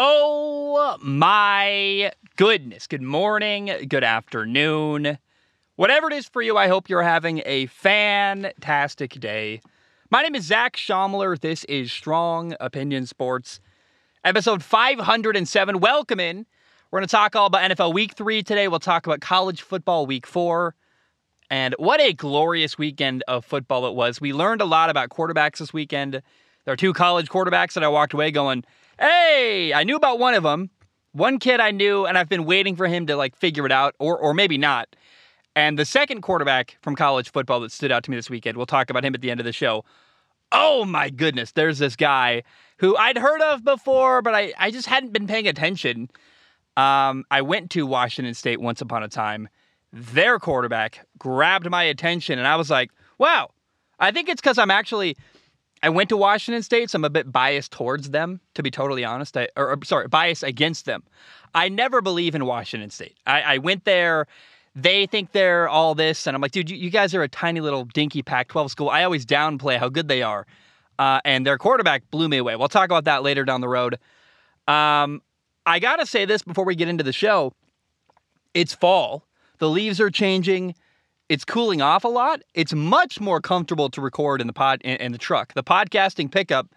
Oh my goodness. Good morning, good afternoon. Whatever it is for you, I hope you're having a fantastic day. My name is Zac Shomler. This is Strong Opinion Sports, episode 507. Welcome in. We're going to talk all about NFL Week 3 today. We'll talk about college football Week 4. And what a glorious weekend of football it was. We learned a lot about quarterbacks this weekend. There are two college quarterbacks that I walked away going, hey, I knew about one of them. One kid I knew, and I've been waiting for him to like figure it out, or or maybe not. And the second quarterback from college football that stood out to me this weekend, we'll talk about him at the end of the show. Oh my goodness, there's this guy who I'd heard of before, but I, I just hadn't been paying attention. Um, I went to Washington State once upon a time. Their quarterback grabbed my attention, and I was like, wow, I think it's because I'm actually I went to Washington State, so I'm a bit biased towards them, to be totally honest. I, or, or sorry, biased against them. I never believe in Washington State. I, I went there. They think they're all this, and I'm like, dude, you, you guys are a tiny little dinky Pac-12 school. I always downplay how good they are, uh, and their quarterback blew me away. We'll talk about that later down the road. Um, I gotta say this before we get into the show. It's fall. The leaves are changing it's cooling off a lot. It's much more comfortable to record in the pod in, in the truck. The podcasting pickup,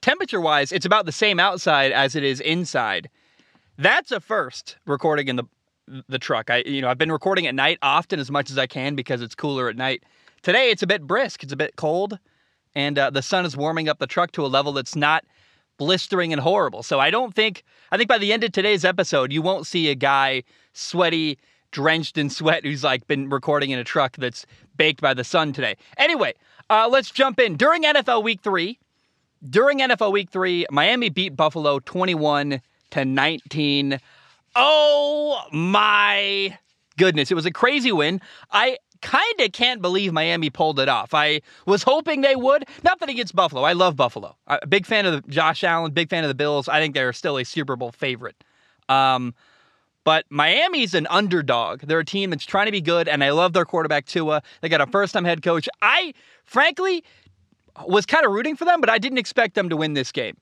temperature wise, it's about the same outside as it is inside. That's a first recording in the the truck. I you know I've been recording at night often as much as I can because it's cooler at night. Today it's a bit brisk. It's a bit cold, and uh, the sun is warming up the truck to a level that's not blistering and horrible. So I don't think I think by the end of today's episode you won't see a guy sweaty drenched in sweat who's like been recording in a truck that's baked by the sun today. Anyway, uh, let's jump in. During NFL Week Three, during NFL Week Three, Miami beat Buffalo 21 to 19. Oh my goodness, it was a crazy win. I kind of can't believe Miami pulled it off. I was hoping they would. Nothing against Buffalo. I love Buffalo. A big fan of Josh Allen, big fan of the Bills. I think they're still a Super Bowl favorite. Um, but Miami's an underdog. They're a team that's trying to be good, and I love their quarterback Tua. They got a first-time head coach. I, frankly, was kind of rooting for them, but I didn't expect them to win this game.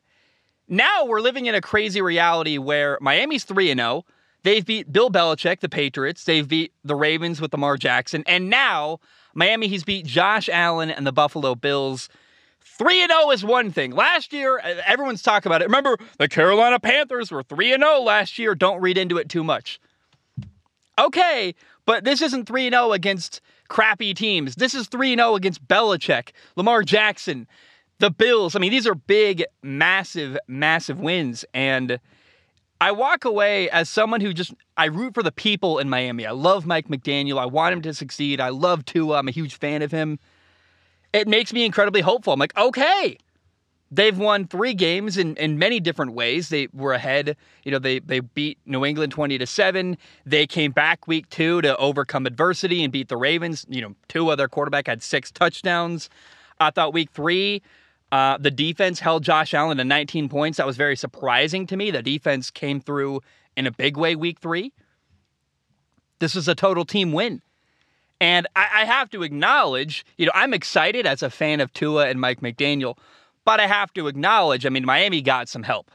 Now we're living in a crazy reality where Miami's 3 0. They've beat Bill Belichick, the Patriots. They've beat the Ravens with Lamar Jackson. And now Miami, he's beat Josh Allen and the Buffalo Bills. 3 0 is one thing. Last year, everyone's talking about it. Remember, the Carolina Panthers were 3 0 last year. Don't read into it too much. Okay, but this isn't 3 0 against crappy teams. This is 3 0 against Belichick, Lamar Jackson, the Bills. I mean, these are big, massive, massive wins. And I walk away as someone who just, I root for the people in Miami. I love Mike McDaniel. I want him to succeed. I love Tua. I'm a huge fan of him it makes me incredibly hopeful. I'm like, okay, they've won three games in, in many different ways. They were ahead. You know, they they beat New England 20 to 7. They came back week two to overcome adversity and beat the Ravens. You know, two other quarterback had six touchdowns. I thought week three, uh, the defense held Josh Allen to 19 points. That was very surprising to me. The defense came through in a big way week three. This is a total team win. And I, I, have to acknowledge, you know, I'm excited as a fan of Tua and Mike McDaniel, but I have to acknowledge, I mean, Miami got some help.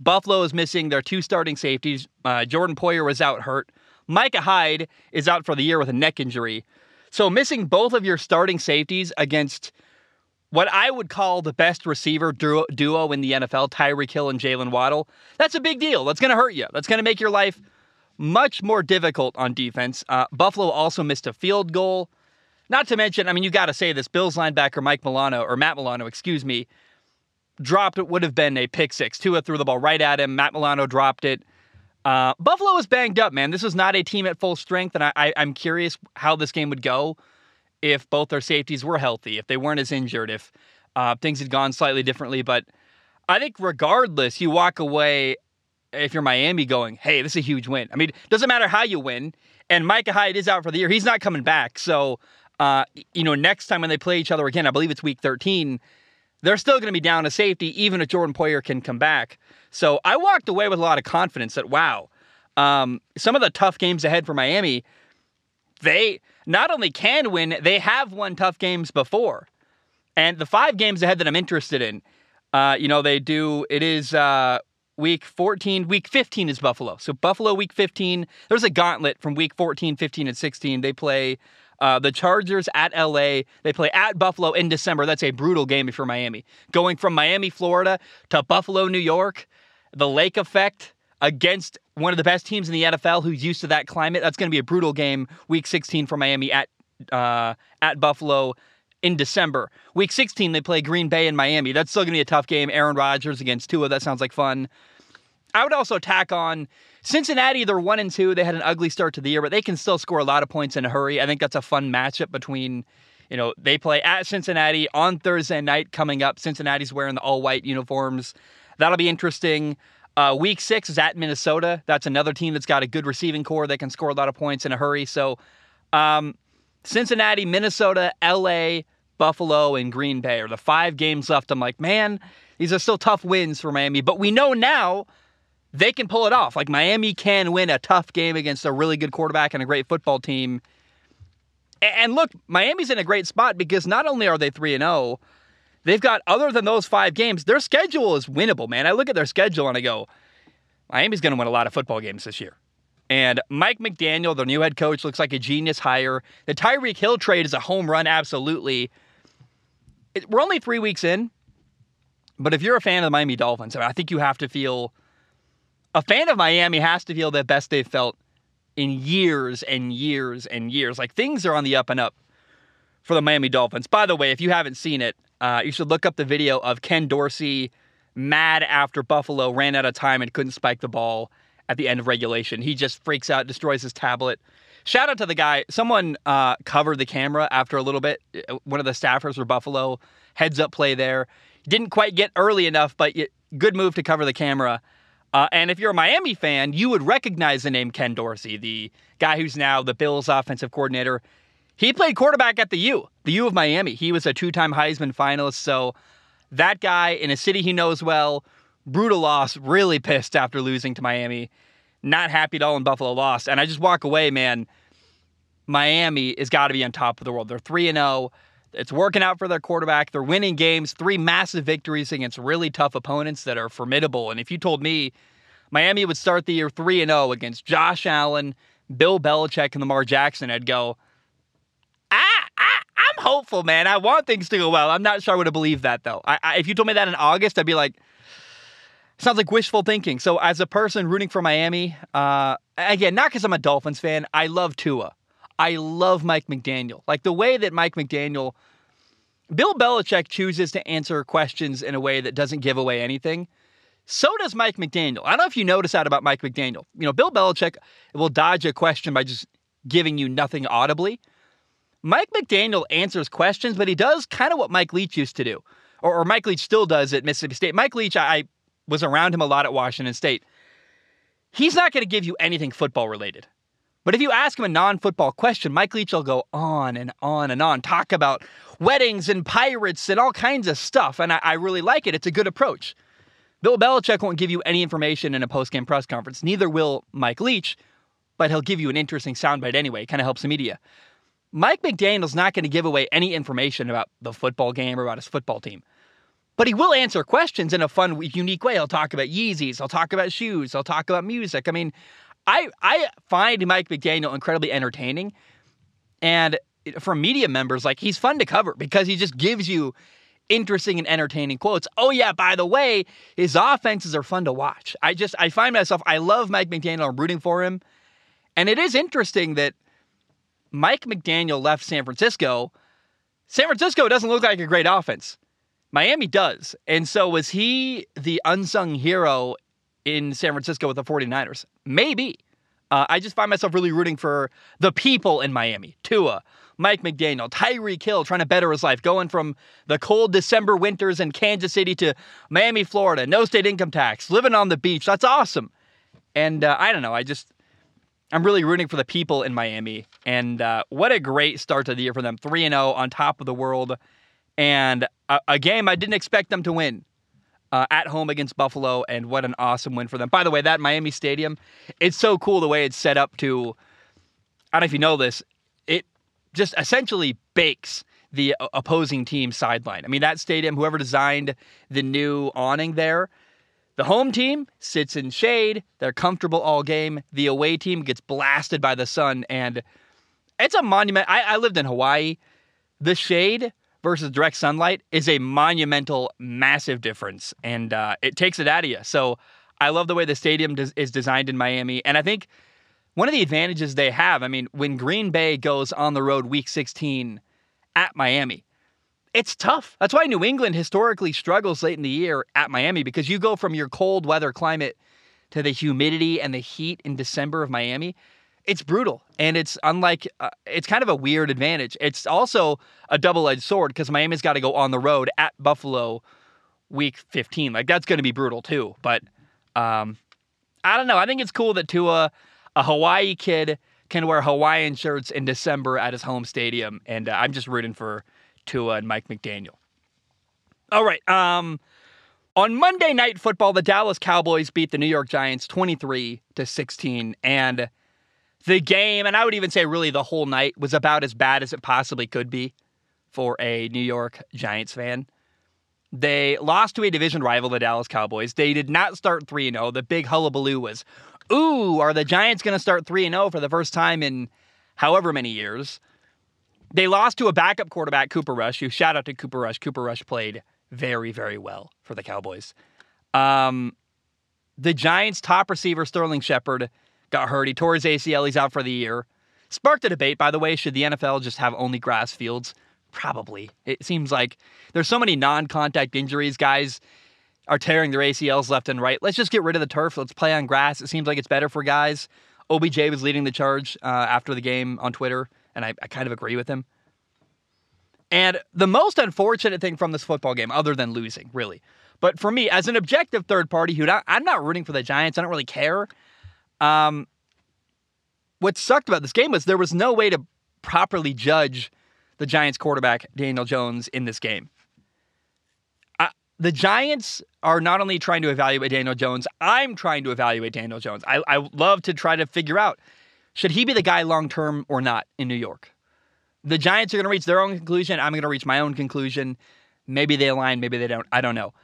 Buffalo is missing their two starting safeties. Uh, Jordan Poyer was out hurt. Micah Hyde is out for the year with a neck injury. So missing both of your starting safeties against what I would call the best receiver duo, duo in the NFL, Tyreek Hill and Jaylen Waddle, that's a big deal. That's going to hurt you. That's going to make your life much more difficult on defense. Uh, Buffalo also missed a field goal. Not to mention, I mean, you got to say this: Bills linebacker Mike Milano or Matt Milano, excuse me, dropped would have been a pick six. Tua threw the ball right at him. Matt Milano dropped it. Uh, Buffalo was banged up, man. This was not a team at full strength, and I, I, I'm curious how this game would go if both their safeties were healthy, if they weren't as injured, if uh, things had gone slightly differently. But I think regardless, you walk away if you're Miami going, hey, this is a huge win. I mean, doesn't matter how you win. And Micah Hyde is out for the year. He's not coming back. So, uh, you know, next time when they play each other again, I believe it's week 13, they're still going to be down to safety, even if Jordan Poyer can come back. So I walked away with a lot of confidence that, wow, um, some of the tough games ahead for Miami, they not only can win, they have won tough games before. And the five games ahead that I'm interested in, uh, you know, they do, it is, uh, week 14. Week 15 is Buffalo. So Buffalo week 15. There's a gauntlet from week 14, 15, and 16. They play uh, the Chargers at LA. They play at Buffalo in December. That's a brutal game for Miami. Going from Miami, Florida to Buffalo, New York, the lake effect against one of the best teams in the NFL who's used to that climate. That's going to be a brutal game. Week 16 for Miami at uh, at Buffalo in December. Week 16 they play Green Bay and Miami. That's still going to be a tough game. Aaron Rodgers against Tua. That sounds like fun. I would also tack on Cincinnati. They're one and two. They had an ugly start to the year, but they can still score a lot of points in a hurry. I think that's a fun matchup between. You know, they play at Cincinnati on Thursday night coming up. Cincinnati's wearing the all white uniforms. That'll be interesting. Uh, week six is at Minnesota. That's another team that's got a good receiving corps that can score a lot of points in a hurry. So, um, Cincinnati, Minnesota, LA, Buffalo, and Green Bay are the five games left. I'm like, man, these are still tough wins for Miami. But we know now they can pull it off. Like Miami can win a tough game against a really good quarterback and a great football team. And look, Miami's in a great spot because not only are they 3 and 0, they've got other than those 5 games, their schedule is winnable, man. I look at their schedule and I go, Miami's going to win a lot of football games this year. And Mike McDaniel, their new head coach, looks like a genius hire. The Tyreek Hill trade is a home run, absolutely. It, we're only three weeks in, but if you're a fan of the Miami Dolphins, I, mean, I think you have to feel a fan of Miami has to feel the best they've felt in years and years and years. Like things are on the up and up for the Miami Dolphins. By the way, if you haven't seen it, uh, you should look up the video of Ken Dorsey mad after Buffalo ran out of time and couldn't spike the ball at the end of regulation. He just freaks out, destroys his tablet. Shout out to the guy. Someone uh, covered the camera after a little bit. One of the staffers for Buffalo, heads up play there. Didn't quite get early enough, but good move to cover the camera. Uh, and if you're a Miami fan, you would recognize the name Ken Dorsey, the guy who's now the Bills offensive coordinator. He played quarterback at the U, the U of Miami. He was a two time Heisman finalist. So that guy in a city he knows well, brutal loss, really pissed after losing to Miami. Not happy at all in Buffalo lost. And I just walk away, man. Miami has got to be on top of the world. They're 3 and 0. It's working out for their quarterback. They're winning games, three massive victories against really tough opponents that are formidable. And if you told me Miami would start the year 3 and 0 against Josh Allen, Bill Belichick, and Lamar Jackson, I'd go, I, I'm hopeful, man. I want things to go well. I'm not sure I would have believed that, though. I, I, if you told me that in August, I'd be like, sounds like wishful thinking. So, as a person rooting for Miami, uh, again, not because I'm a Dolphins fan, I love Tua. I love Mike McDaniel. Like the way that Mike McDaniel, Bill Belichick chooses to answer questions in a way that doesn't give away anything. So does Mike McDaniel. I don't know if you notice that about Mike McDaniel. You know, Bill Belichick will dodge a question by just giving you nothing audibly. Mike McDaniel answers questions, but he does kind of what Mike Leach used to do, or, or Mike Leach still does at Mississippi State. Mike Leach, I, I was around him a lot at Washington State. He's not going to give you anything football related. But if you ask him a non football question, Mike Leach will go on and on and on, talk about weddings and pirates and all kinds of stuff. And I, I really like it. It's a good approach. Bill Belichick won't give you any information in a post game press conference. Neither will Mike Leach, but he'll give you an interesting soundbite anyway. Kind of helps the media. Mike McDaniel's not going to give away any information about the football game or about his football team. But he will answer questions in a fun, unique way. He'll talk about Yeezys. He'll talk about shoes. He'll talk about music. I mean, I I find Mike McDaniel incredibly entertaining, and for media members, like he's fun to cover because he just gives you interesting and entertaining quotes. Oh yeah, by the way, his offenses are fun to watch. I just I find myself I love Mike McDaniel. I'm rooting for him, and it is interesting that Mike McDaniel left San Francisco. San Francisco doesn't look like a great offense. Miami does. And so was he the unsung hero in San Francisco with the 49ers? Maybe. Uh, I just find myself really rooting for the people in Miami. Tua, Mike McDaniel, Tyreek Hill trying to better his life, going from the cold December winters in Kansas City to Miami, Florida, no state income tax, living on the beach. That's awesome. And uh, I don't know. I just, I'm really rooting for the people in Miami. And uh, what a great start to the year for them 3 0 on top of the world. And a, a game I didn't expect them to win uh, at home against Buffalo, and what an awesome win for them. By the way, that Miami Stadium, it's so cool the way it's set up to. I don't know if you know this, it just essentially bakes the opposing team sideline. I mean, that stadium, whoever designed the new awning there, The home team sits in shade. They're comfortable all game. The away team gets blasted by the sun, and it's a monument. I, I lived in Hawaii. The shade versus direct sunlight is a monumental, massive difference, and uh, it takes it out of you. So I love the way the stadium des- is designed in Miami, and I think one of the advantages they have. I mean, when Green Bay goes on the road Week 16 at Miami, it's tough. That's why New England historically struggles late in the year at Miami because you go from your cold weather climate to the humidity and the heat in December of Miami. It's brutal and it's unlike uh, it's kind of a weird advantage. It's also a double-edged sword because Miami's got to go on the road at Buffalo week 15. Like that's going to be brutal too, but um I don't know. I think it's cool that Tua a Hawaii kid can wear Hawaiian shirts in December at his home stadium and uh, I'm just rooting for Tua and Mike McDaniel. All right. Um, on Monday Night Football, the Dallas Cowboys beat the New York Giants 23 to 16, and the game, and I would even say really the whole night, was about as bad as it possibly could be for a New York Giants fan. They lost to a division rival, the Dallas Cowboys. They did not start 3 0. The big hullabaloo was, ooh, are the Giants going to start 3 0 for the first time in however many years? They lost to a backup quarterback, Cooper Rush, who shout out to Cooper Rush. Cooper Rush played very, very well for the Cowboys. Um, the Giants' top receiver, Sterling Shepard, got hurt. He tore his ACL. He's out for the year. Sparked a debate, by the way. Should the NFL just have only grass fields? Probably. It seems like there's so many non contact injuries. Guys are tearing their ACLs left and right. Let's just get rid of the turf. Let's play on grass. It seems like it's better for guys. OBJ was leading the charge uh, after the game on Twitter and I, I kind of agree with him. And the most unfortunate thing from this football game, other than losing, really, but for me, as an objective third party who I'm not rooting for the Giants, I don't really care. Um, what sucked about this game was there was no way to properly judge the Giants quarterback, Daniel Jones, in this game. The Giants are not only trying to evaluate Daniel Jones, I'm trying to evaluate Daniel Jones. I, I love to try to figure out should he be the guy long term or not in New York? The Giants are going to reach their own conclusion. I'm going to reach my own conclusion. Maybe they align, maybe they don't. I don't know.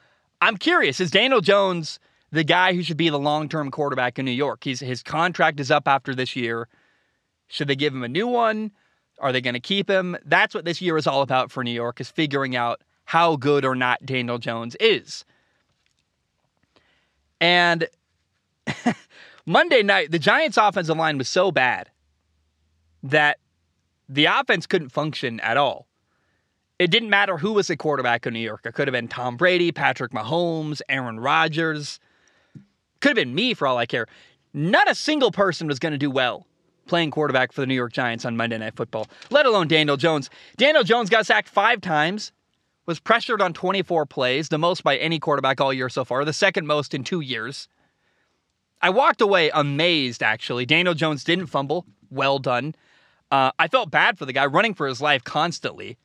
I'm curious. Is Daniel Jones the guy who should be the long term quarterback in New York? He's, his contract is up after this year. Should they give him a new one? Are they going to keep him? That's what this year is all about for New York is figuring out how good or not Daniel Jones is. And Monday night, the Giants' offensive line was so bad that the offense couldn't function at all. It didn't matter who was the quarterback in New York. It could have been Tom Brady, Patrick Mahomes, Aaron Rodgers. Could have been me for all I care. Not a single person was going to do well playing quarterback for the New York Giants on Monday Night Football, let alone Daniel Jones. Daniel Jones got sacked five times, was pressured on 24 plays, the most by any quarterback all year so far, the second most in two years. I walked away amazed, actually. Daniel Jones didn't fumble. Well done. Uh, I felt bad for the guy running for his life constantly.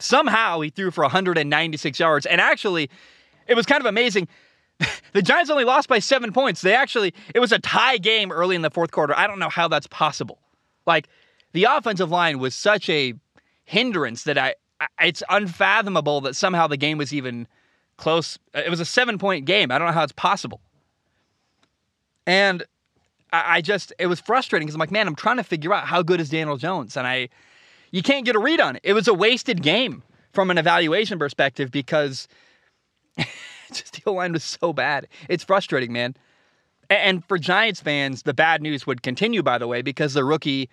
Somehow he threw for 196 yards. And actually, it was kind of amazing. the Giants only lost by seven points. They actually, it was a tie game early in the fourth quarter. I don't know how that's possible. Like, the offensive line was such a hindrance that I, it's unfathomable that somehow the game was even close. It was a seven point game. I don't know how it's possible. And I, just, it was frustrating because I'm like, man, I'm trying to figure out how good is Daniel Jones. And I, you can't get a read on it. It was a wasted game from an evaluation perspective because just the line was so bad. It's frustrating, man. And for Giants fans, the bad news would continue, by the way, because the rookie,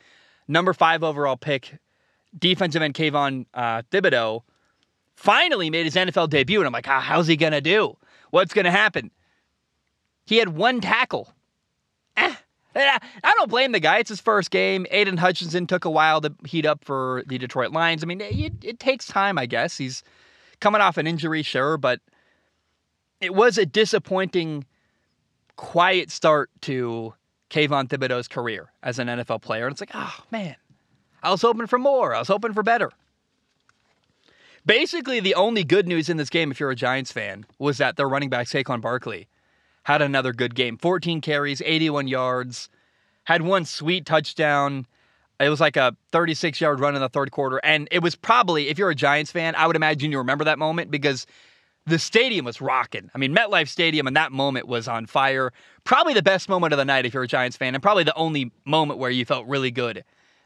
number five overall pick, defensive end Kayvon uh, Thibodeaux, finally made his NFL debut. And I'm like, ah, how's he going to do? What's going to happen? He had one tackle eh, I don't blame the guy. It's his first game. Aidan Hutchinson took a while to heat up for the Detroit Lions. I mean, it, it takes time, I guess. He's coming off an injury, sure, but it was a disappointing, quiet start to Kayvon Thibodeaux's career as an NFL player. And it's like, oh, man, I was hoping for more. I was hoping for better. Basically, the only good news in this game, if you're a Giants fan, was that their running back, Saquon Barkley, had another good game 14 carries, 81 yards, had one sweet touchdown. It was like a 36 yard run in the third quarter. And it was probably, if you're a Giants fan, I would imagine you remember that moment because the stadium was rocking. I mean, MetLife Stadium in that moment was on fire. Probably the best moment of the night if you're a Giants fan, and probably the only moment where you felt really good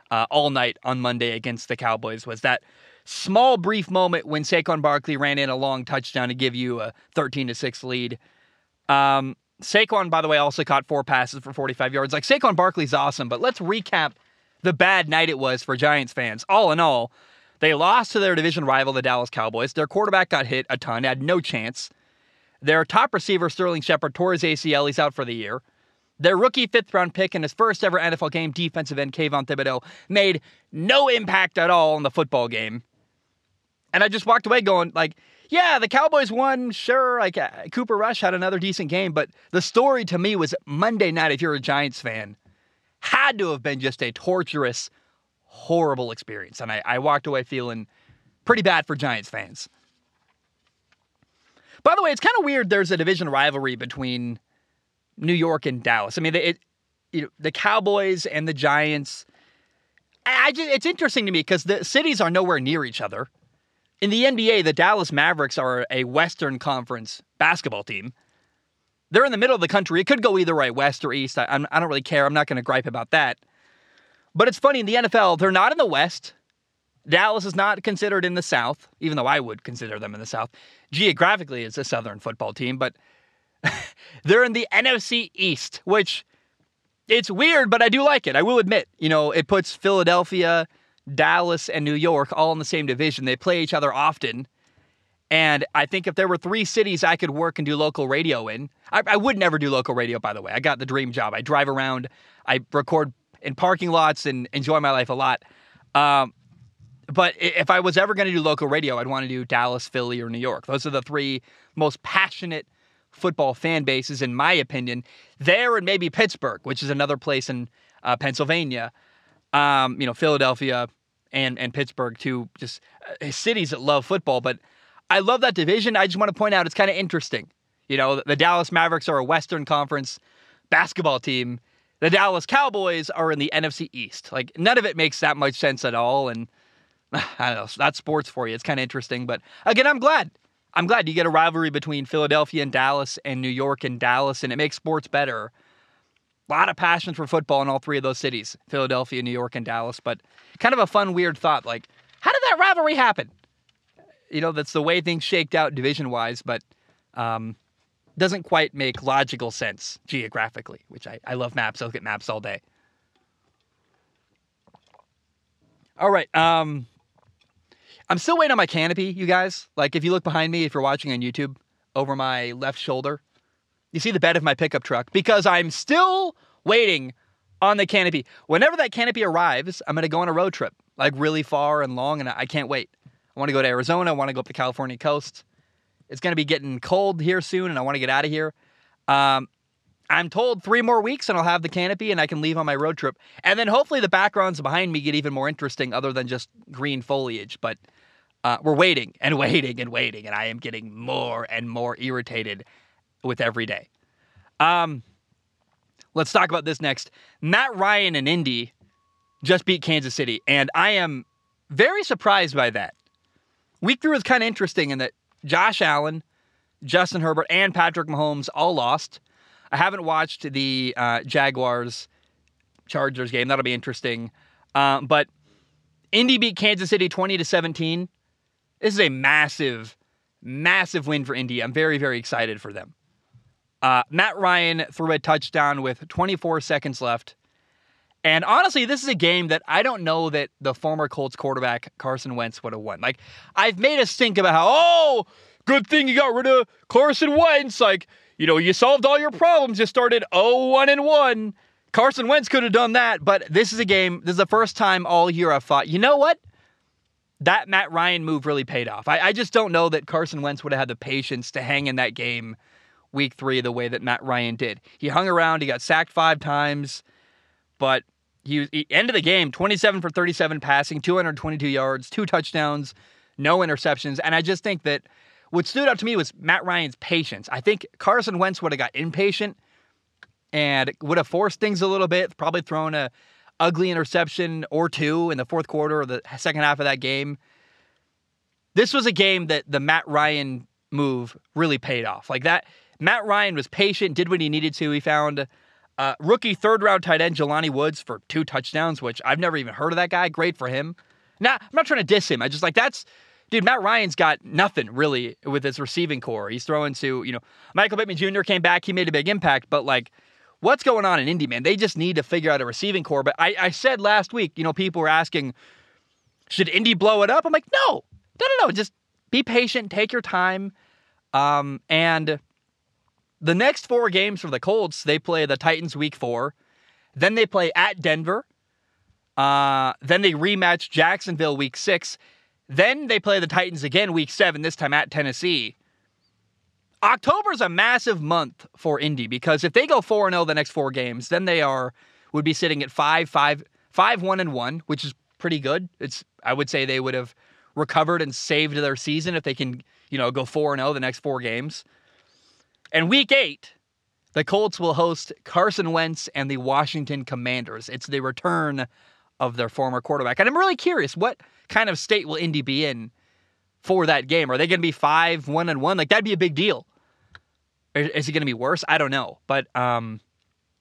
uh, all night on Monday against the Cowboys was that small, brief moment when Saquon Barkley ran in a long touchdown to give you a 13 to six lead. Um, Saquon, by the way, also caught four passes for 45 yards. Like Saquon Barkley's awesome, but let's recap the bad night it was for Giants fans. All in all, they lost to their division rival, the Dallas Cowboys. Their quarterback got hit a ton, had no chance. Their top receiver, Sterling Shepard, tore his ACL. He's out for the year. Their rookie fifth round pick in his first ever NFL game, defensive end Kayvon Thibodeaux, made no impact at all in the football game. And I just walked away going, like, yeah, the Cowboys won, sure. Like, uh, Cooper Rush had another decent game, but the story to me was Monday night, if you're a Giants fan, had to have been just a torturous, horrible experience. And I, I walked away feeling pretty bad for Giants fans. By the way, it's kind of weird there's a division rivalry between New York and Dallas. I mean, it, you know, the Cowboys and the Giants. I just, it's interesting to me because the cities are nowhere near each other. In the NBA, the Dallas Mavericks are a Western Conference basketball team. They're in the middle of the country. It could go either way, west or east. I, I do not really care. I'm not going to gripe about that. But it's funny in the NFL, they're not in the West. Dallas is not considered in the South, even though I would consider them in the South. Geographically, it's a Southern football team, but they're in the NFC East, which it's weird, but I do like it. I will admit, you know, it puts Philadelphia, Dallas, and New York all in the same division. They play each other often. And I think if there were three cities I could work and do local radio in, I, I, would never do local radio, by the way. I got the dream job. I drive around, I record in parking lots and enjoy my life a lot. Um, but if I was ever going to do local radio, I'd want to do Dallas, Philly, or New York. Those are the three most passionate football fan bases, in my opinion. There and maybe Pittsburgh, which is another place in uh, Pennsylvania. Um, you know, Philadelphia and and Pittsburgh, two just uh, cities that love football. But I love that division. I just want to point out it's kind of interesting. You know, the Dallas Mavericks are a Western Conference basketball team. The Dallas Cowboys are in the NFC East. Like none of it makes that much sense at all. And I don't know. That's sports for you. It's kind of interesting. But again, I'm glad. I'm glad you get a rivalry between Philadelphia and Dallas and New York and Dallas, and it makes sports better. A lot of passion for football in all three of those cities Philadelphia, New York, and Dallas. But kind of a fun, weird thought. Like, how did that rivalry happen? you know, that's the way things shaked out division wise, but um, doesn't quite make logical sense geographically, which I, I love maps. I look at maps all day. All right. Um, I'm still waiting on my canopy, you guys. Like, if you look behind me, if you're watching on YouTube, over my left shoulder, you see the bed of my pickup truck because I'm still waiting on the canopy. Whenever that canopy arrives, I'm going to go on a road trip, like really far and long, and I can't wait. I want to go to Arizona. I want to go up the California coast. It's going to be getting cold here soon, and I want to get out of here. Um, I'm told three more weeks, and I'll have the canopy, and I can leave on my road trip. And then hopefully the backgrounds behind me get even more interesting, other than just green foliage. But uh, we're waiting and waiting and waiting, and I am getting more and more irritated with every day. Um, let's talk about this next. Matt Ryan and Indy just beat Kansas City, and I am very surprised by that. Week three was kind of interesting in that Josh Allen, Justin Herbert, and Patrick Mahomes all lost. I haven't watched the uh, Jaguars Chargers game. That'll be interesting. Um, but Indy beat Kansas City 20 to 17. This is a massive, massive win for Indy. I'm very, very excited for them. Uh, Matt Ryan threw a touchdown with 24 seconds left. And honestly, this is a game that I don't know that the former Colts quarterback Carson Wentz would have won. Like, I've made a stink about how, oh, good thing you got rid of Carson Wentz. Like, you know, you solved all your problems. You started 0 1 and 1. Carson Wentz could have done that, but this is a game. This is the first time all year I've thought, you know what? That Matt Ryan move really paid off. I, I just don't know that Carson Wentz would have had the patience to hang in that game week three the way that Matt Ryan did. He hung around, he got sacked five times, but he, was he of the game 27 for 37 passing, 222 yards, two touchdowns, no interceptions. And I just think that what stood out to me was Matt Ryan's patience. I think Carson Wentz would have got impatient and would have forced things a little bit, probably thrown a ugly interception or two in the fourth quarter or the second half of that game. This was a game that the Matt Ryan move really paid off. Like that, Matt Ryan was patient, did what he needed to. He found uh, rookie third round tight end Jelani Woods for two touchdowns, which I've never even heard of that guy. Great for him. Now, I'm not trying to diss him. I just like that's dude, Matt Ryan's got nothing really with his receiving corps. He's throwing to, you know, Michael Pittman Jr. came back, he made a big impact, but like, what's going on in Indy, man? They just need to figure out a receiving corps. But I, I said last week, you know, people were asking, should Indy blow it up? I'm like, no, no, no, no. Just be patient, take your time. Um, and the next four games for the Colts, they play the Titans week four. Then they play at Denver. Uh, then they rematch Jacksonville week six. Then they play the Titans again week seven, this time at Tennessee. October is a massive month for Indy because if they go 4 0 the next four games, then they are would be sitting at 5 5 5 1 and 1, which is pretty good. It's I would say they would have recovered and saved their season if they can, you know, go 4 0 the next four games. And week 8, the Colts will host Carson Wentz and the Washington Commanders. It's the return of their former quarterback. And I'm really curious what kind of state will Indy be in for that game? Are they going to be five, one, and one? Like that'd be a big deal. Is it going to be worse? I don't know. But um,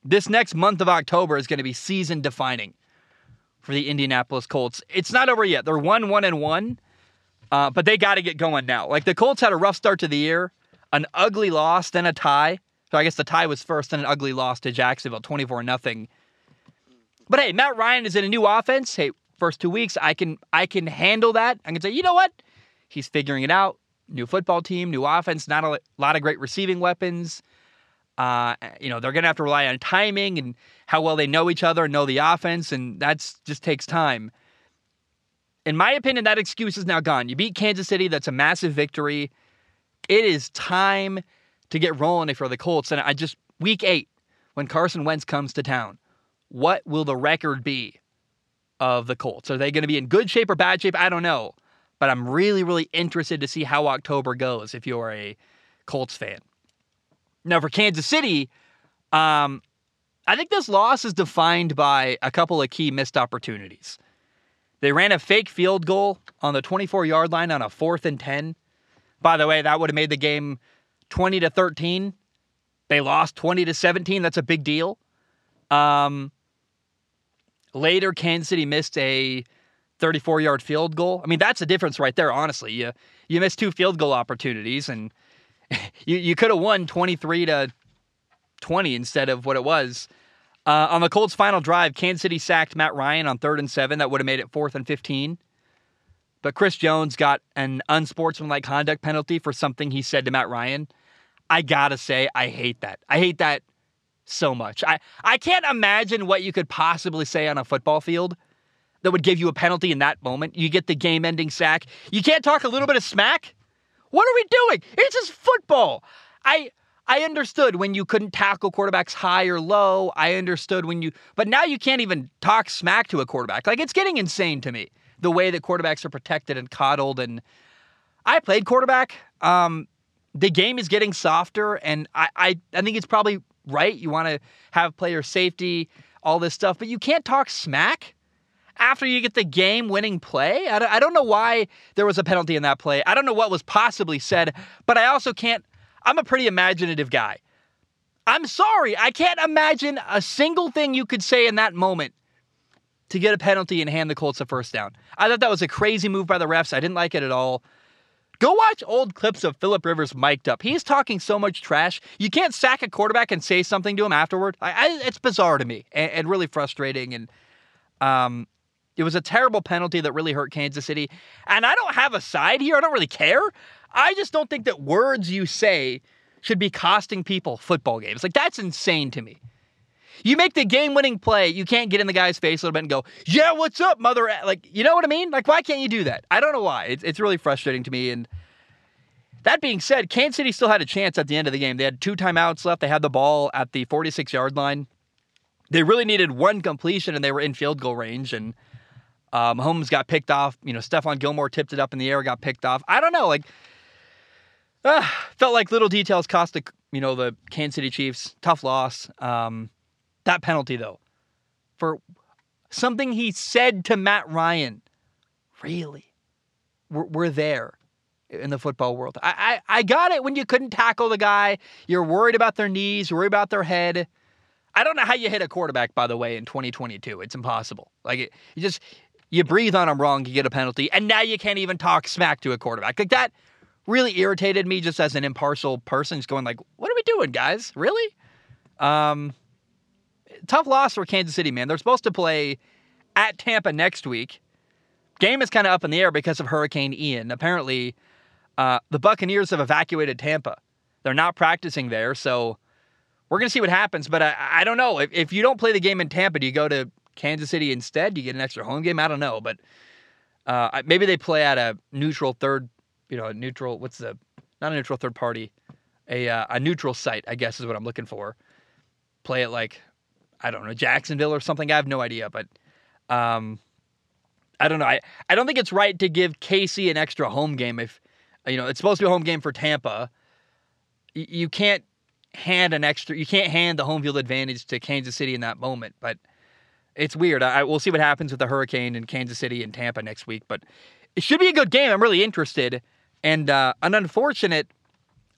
this next month of October is going to be season defining for the Indianapolis Colts. It's not over yet. They're one, one, and one, uh, but they got to get going now. Like the Colts had a rough start to the year, an ugly loss, then a tie. So I guess the tie was first, then an ugly loss to Jacksonville, twenty-four nothing. But hey, Matt Ryan is in a new offense. Hey, first two weeks, I can I can handle that. I can say, you know what? He's figuring it out. New football team, new offense, not a lot of great receiving weapons. Uh, you know, they're gonna have to rely on timing and how well they know each other and know the offense, and that's just takes time. In my opinion, that excuse is now gone. You beat Kansas City, that's a massive victory. It is time to get rolling if you're the Colts. And I just week eight, when Carson Wentz comes to town, what will the record be of the Colts? Are they going to be in good shape or bad shape? I don't know. But I'm really, really interested to see how October goes if you're a Colts fan. Now, for Kansas City, um, I think this loss is defined by a couple of key missed opportunities. They ran a fake field goal on the 24 yard line on a fourth and 10. By the way, that would have made the game 20 to 13. They lost 20 to 17. That's a big deal. Um, Later, Kansas City missed a 34 yard field goal. I mean, that's a difference right there, honestly. You, you missed two field goal opportunities, and you, you could have won 23 to 20 instead of what it was. Uh, on the Colts' final drive, Kansas City sacked Matt Ryan on third and seven. That would have made it fourth and 15. But Chris Jones got an unsportsmanlike conduct penalty for something he said to Matt Ryan. I gotta say, I hate that. I hate that so much. I, I can't imagine what you could possibly say on a football field that would give you a penalty in that moment. You get the game ending sack. You can't talk a little bit of smack? What are we doing? It's just football. I I understood when you couldn't tackle quarterbacks high or low. I understood when you but now you can't even talk smack to a quarterback. Like it's getting insane to me. The way that quarterbacks are protected and coddled and I played quarterback. Um, the game is getting softer and I, I, I think it's probably right. You want to have player safety, all this stuff, but you can't talk smack after you get the game winning play. I don't know why there was a penalty in that play. I don't know what was possibly said, but I also can't. I'm a pretty imaginative guy. I'm sorry, I can't imagine a single thing you could say in that moment to get a penalty and hand the Colts a first down. I thought that was a crazy move by the refs. I didn't like it at all. Go watch old clips of Philip Rivers mic'd up. He's talking so much trash. You can't sack a quarterback and say something to him afterward. I, I, it's bizarre to me and, and, really frustrating. And um, it was a terrible penalty that really hurt Kansas City. And I don't have a side here. I don't really care. I just don't think that words you say should be costing people football games. Like that's insane to me. You make the game winning play, you can't get in the guy's face a little bit and go, yeah, what's up, mother? Like, you know what I mean? Like, why can't you do that? I don't know why. It's, it's really frustrating to me. And that being said, Kansas City still had a chance at the end of the game. They had two timeouts left. They had the ball at the 46 yard line. They really needed one completion and they were in field goal range. And um, Holmes got picked off. You know, Stephon Gilmore tipped it up in the air, got picked off. I don't know. Like, uh, felt like little details cost the, you know, the Kansas City Chiefs. Tough loss. Um, that penalty, though, for something he said to Matt Ryan. Really? We're, we're there. in the football world. I, I, I got it when you couldn't tackle the guy. You're worried about their knees, worried about their head. I don't know how you hit a quarterback, by the way, in 2022. It's impossible. Like, it, you just, you breathe on them wrong, you get a penalty, and now you can't even talk smack to a quarterback. Like, that really irritated me just as an impartial person, just going like, what are we doing, guys? Really? Um, tough loss for Kansas City, man. They're supposed to play at Tampa next week. Game is kind of up in the air because of Hurricane Ian. Apparently, uh, the Buccaneers have evacuated Tampa. They're not practicing there, so we're to see what happens. But I, I don't know. If, if you don't play the game in Tampa, do you go to Kansas City instead? Do you get an extra home game? I don't know. But uh, maybe they play at a neutral third, you know, a neutral, what's the, not a neutral third party, a, uh, a neutral site, I guess is what I'm looking for. Play it like, I don't know, Jacksonville or something. I have no idea. But um, I don't know. I, I don't think it's right to give KC an extra home game if you know, it's supposed to be a home game for Tampa. You, you can't hand an extra. You can't hand the home field advantage to Kansas City in that moment. But it's weird. I we'll see what happens with the Hurricane in Kansas City and Tampa next week. But it should be a good game. I'm really interested. And uh, an unfortunate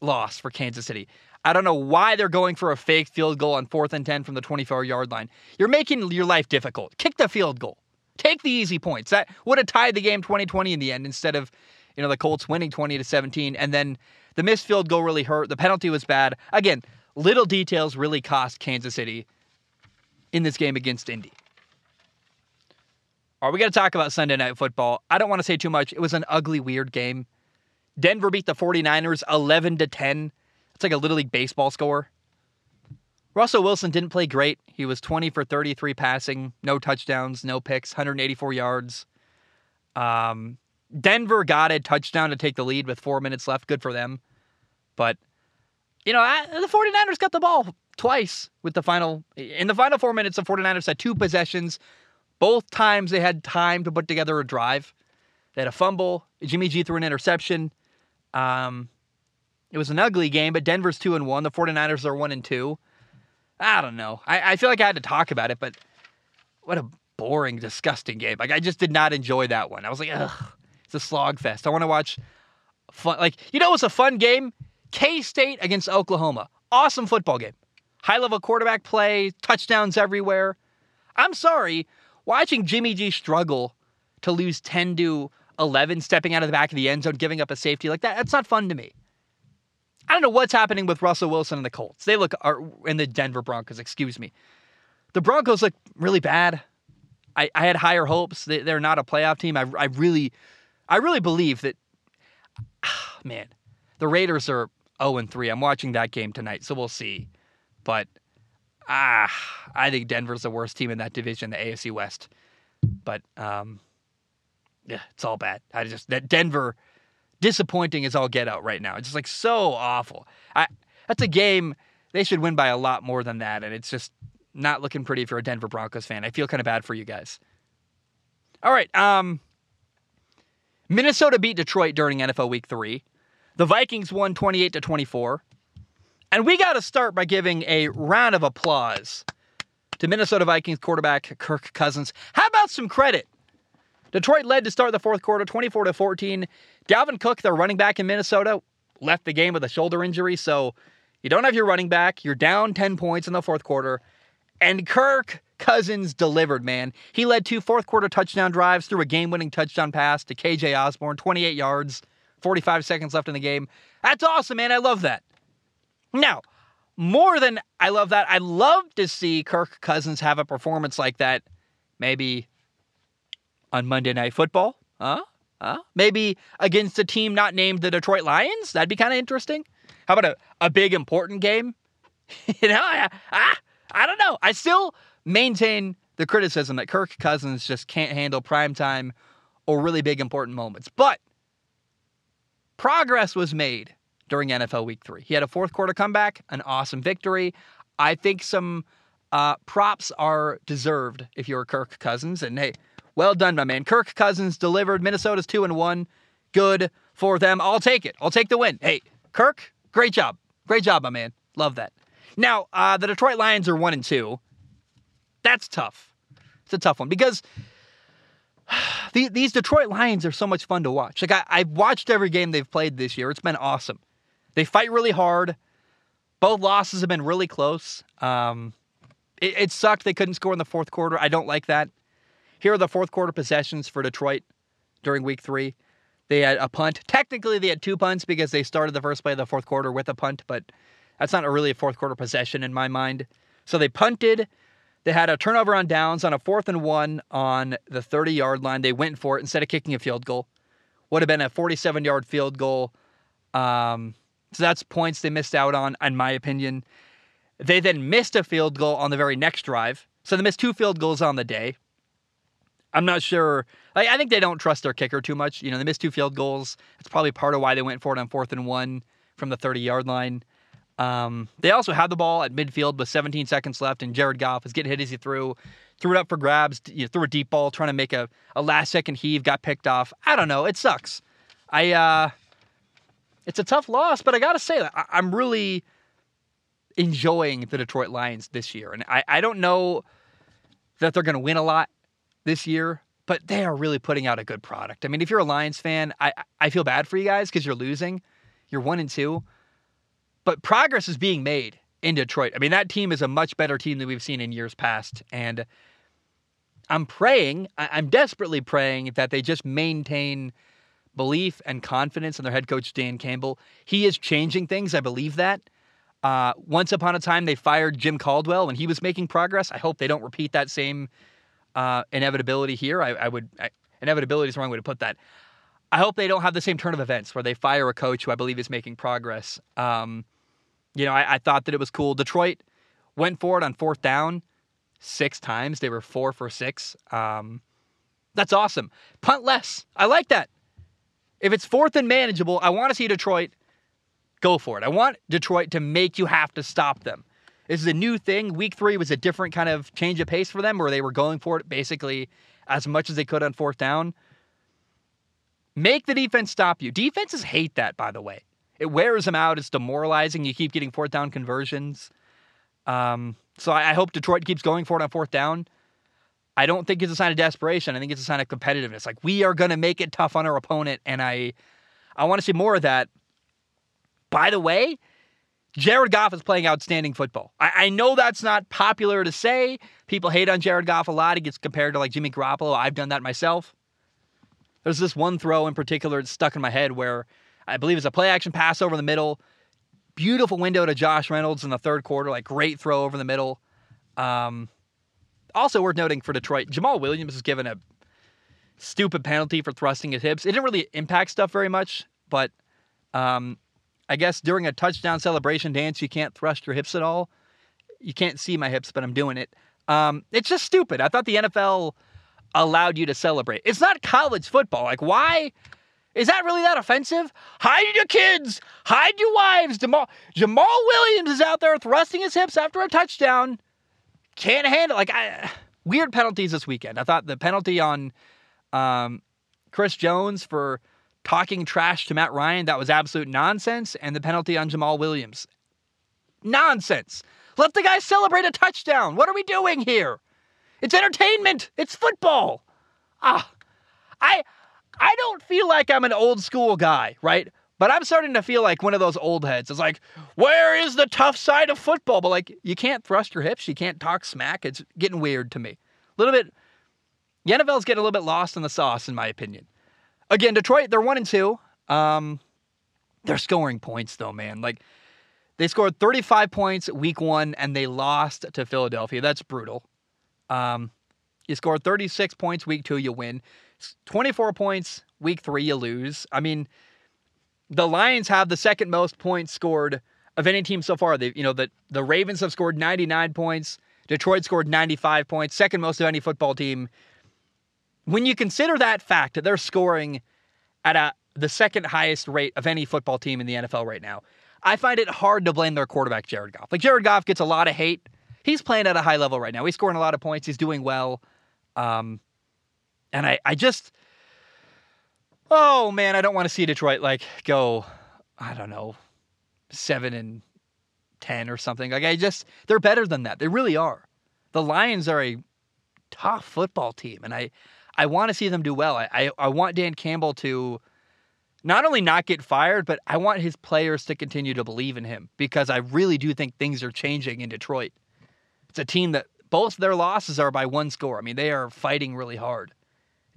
loss for Kansas City. I don't know why they're going for a fake field goal on fourth and 10 from the 24 yard line. You're making your life difficult. Kick the field goal. Take the easy points. That would have tied the game 2020 in the end instead of you know, the Colts winning 20 to 17. And then the missed field goal really hurt. The penalty was bad. Again, little details really cost Kansas City in this game against Indy. All right, we got to talk about Sunday Night Football. I don't want to say too much. It was an ugly, weird game. Denver beat the 49ers 11 to 10. It's like a Little League baseball score. Russell Wilson didn't play great. He was 20 for 33 passing, no touchdowns, no picks, 184 yards. Um, Denver got a touchdown to take the lead with four minutes left. Good for them. But, you know, the 49ers got the ball twice with the final. In the final four minutes, the 49ers had two possessions. Both times they had time to put together a drive. They had a fumble. Jimmy G threw an interception. Um, it was an ugly game, but Denver's 2 and 1. The 49ers are 1 and 2. I don't know. I, I feel like I had to talk about it, but what a boring, disgusting game. Like, I just did not enjoy that one. I was like, ugh. It's a slogfest. I want to watch fun. Like you know, it's a fun game. K State against Oklahoma. Awesome football game. High level quarterback play, touchdowns everywhere. I'm sorry, watching Jimmy G struggle to lose 10 to 11, stepping out of the back of the end zone, giving up a safety like that, that's not fun to me. Don't know what's happening with Russell Wilson and the Colts. They look, in the Denver Broncos, excuse me. The Broncos look really bad. I, I had higher hopes. They, are not a playoff team. I, I really I really believe that, ah, man, the Raiders are 0 and 3. I'm watching that game tonight, so we'll see. But ah, I think Denver's the worst team in that division, the AFC West. But um, yeah, it's all bad. I just that Denver disappointing as all get out right now. It's just like so awful. I that's a game they should win by a lot more than that, and it's just not looking pretty if you're a Denver Broncos fan. I feel kind of bad for you guys. All right, um, Minnesota beat Detroit during NFL Week 3. The Vikings won 28 to 24. And we got to start by giving a round of applause to Minnesota Vikings quarterback Kirk Cousins. How about some credit? Detroit led to start the fourth quarter 24 to 14. Dalvin Cook, their running back in Minnesota, left the game with a shoulder injury, so you don't have your running back. You're down 10 points in the fourth quarter. And Kirk Cousins delivered, man. He led two fourth quarter touchdown drives threw a game winning touchdown pass to KJ Osborn, 28 yards, 45 seconds left in the game. That's awesome, man. I love that. Now, more than I love that, I love to see Kirk Cousins have a performance like that maybe on Monday Night Football. Huh? Huh? Maybe against a team not named the Detroit Lions. That'd be kind of interesting. How about a, a big important game? you know, I, I, I don't know. I still maintain the criticism that Kirk Cousins just can't handle prime time or really big important moments. But progress was made during NFL Week 3. He had a fourth quarter comeback, an awesome victory. I think some uh, props are deserved if you're Kirk Cousins. And hey, well done, my man. Kirk Cousins delivered. Minnesota's 2 and 1. Good for them. I'll take it. I'll take the win. Hey, Kirk, great job. Great job, my man. Love that. Now, uh, the Detroit Lions are 1 and 2. That's tough. It's a tough one because these, these Detroit Lions are so much fun to watch. Like I, I've watched every game they've played this year. It's been awesome. They fight really hard. Both losses have been really close. Um, it, it sucked they couldn't score in the fourth quarter. I don't like that. Here are the fourth quarter possessions for Detroit during week three. They had a punt. Technically, they had two punts because they started the first play of the fourth quarter with a punt, but that's not really a fourth quarter possession in my mind. So they punted. They had a turnover on downs on a fourth and one on the 30 yard line. They went for it instead of kicking a field goal. Would have been a 47 yard field goal. Um, so that's points they missed out on, in my opinion. They then missed a field goal on the very next drive. So they missed two field goals on the day. I'm not sure. Like, I think they don't trust their kicker too much. You know, they missed two field goals. That's probably part of why they went for it on fourth and one from the 30 yard line. Um, they also had the ball at midfield with 17 seconds left, and Jared Goff was getting hit as he threw, threw it up for grabs, you know, threw a deep ball, trying to make a, a last second heave, got picked off. I don't know. It sucks. I uh, it's a tough loss, but I gotta say that I'm really enjoying the Detroit Lions this year, and I, I don't know that they're gonna win a lot this year, but they are really putting out a good product. I mean, if you're a Lions fan, I I feel bad for you guys because you're losing. You're one and two, but progress is being made in Detroit. I mean, that team is a much better team than we've seen in years past, and I'm praying, I'm desperately praying that they just maintain belief and confidence in their head coach Dan Campbell. He is changing things. I believe that. Uh, once upon a time, they fired Jim Caldwell when he was making progress. I hope they don't repeat that same uh, inevitability here. I, I would I, inevitability is the wrong way to put that. I hope they don't have the same turn of events where they fire a coach who I believe is making progress. Um, you know, I, I, thought that it was cool. Detroit went for it on fourth down six times. They were four for six. Um, that's awesome. Punt less. I like that. If it's fourth and manageable, I want to see Detroit go for it. I want Detroit to make you have to stop them. This is a new thing. Week three was a different kind of change of pace for them where they were going for it basically as much as they could on fourth down. Make the defense stop you. Defenses hate that, by the way. It wears them out. It's demoralizing. You keep getting fourth down conversions. Um, so I, I hope Detroit keeps going for it on fourth down. I don't think it's a sign of desperation. I think it's a sign of competitiveness. Like we are going to make it tough on our opponent, and I, I want to see more of that. By the way, Jared Goff is playing outstanding football. I, I, know that's not popular to say. People hate on Jared Goff a lot. He gets compared to like Jimmy Garoppolo. I've done that myself. There's this one throw in particular that's stuck in my head where I believe it's a play action pass over the middle. Beautiful window to Josh Reynolds in the third quarter. Like great throw over the middle. Um, also worth noting for Detroit, Jamaal Williams was given a stupid penalty for thrusting his hips. It didn't really impact stuff very much, but um, I guess during a touchdown celebration dance, you can't thrust your hips at all. You can't see my hips, but I'm doing it. Um, it's just stupid. I thought the NFL allowed you to celebrate. It's not college football. Like, why? Is that really that offensive? Hide your kids, hide your wives. Jamal, Jamaal Williams is out there thrusting his hips after a touchdown. Can't handle like I, weird penalties this weekend. I thought the penalty on um, Chris Jones for talking trash to Matt Ryan, that was absolute nonsense. And the penalty on Jamaal Williams, nonsense. Let the guy celebrate a touchdown. What are we doing here? It's entertainment. It's football. Ah, I I don't feel like I'm an old school guy, right? But I'm starting to feel like one of those old heads. It's like, where is the tough side of football? But like, you can't thrust your hips. You can't talk smack. It's getting weird to me. A little bit. The NFL's getting a little bit lost in the sauce, in my opinion. Again, Detroit, they're one and two. Um, they're scoring points though, man. Like they scored 35 points week one and they lost to Philadelphia. That's brutal. Um, you scored 36 points week two, you win. 24 points week three, you lose. I mean, the Lions have the second most points scored of any team so far. They, you know, the the Ravens have scored 99 points. Detroit scored 95 points, second most of any football team when you consider that fact that they're scoring at a, the second highest rate of any football team in the NFL right now, I find it hard to blame their quarterback, Jared Goff. Like, Jared Goff gets a lot of hate. He's playing at a high level right now. He's scoring a lot of points. He's doing well. Um, and I, I just, oh man, I don't want to see Detroit like go, I don't know, seven and 10 or something. Like, I just, they're better than that. They really are. The Lions are a tough football team. And I, I want to see them do well. I, I, I want Dan Campbell to not only not get fired, but I want his players to continue to believe in him because I really do think things are changing in Detroit. It's a team that both their losses are by one score. I mean, they are fighting really hard.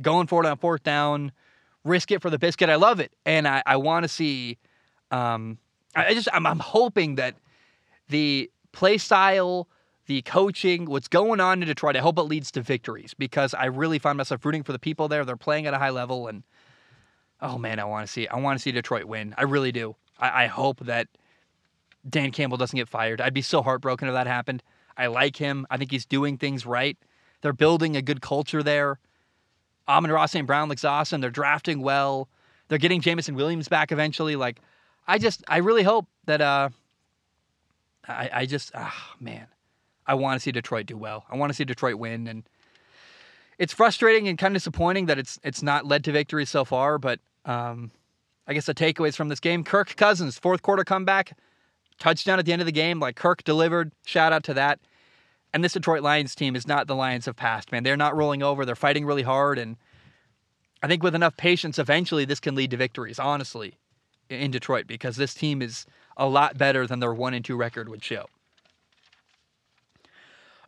Going for it on fourth down, risk it for the biscuit. I love it. And I, I want to see um, I just I'm, I'm hoping that the play style, the coaching, what's going on in Detroit, I hope it leads to victories because I really find myself rooting for the people there. They're playing at a high level, and oh man, I want to see I want to see Detroit win. I really do. I, I hope that Dan Campbell doesn't get fired. I'd be so heartbroken if that happened. I like him. I think he's doing things right. They're building a good culture there. Amon-Ra St. Brown looks awesome. They're drafting well. They're getting Jameson Williams back eventually. Like, I just, I really hope that, uh, I, I just, ah, man, I want to see Detroit do well. I want to see Detroit win, and it's frustrating and kind of disappointing that it's it's not led to victory so far. But um, I guess the takeaways from this game: Kirk Cousins, fourth quarter comeback, touchdown at the end of the game. Like Kirk delivered. Shout out to that. And this Detroit Lions team is not the Lions of past, man. They're not rolling over. They're fighting really hard, and I think with enough patience, eventually this can lead to victories. Honestly, in Detroit, because this team is a lot better than their one and two record would show.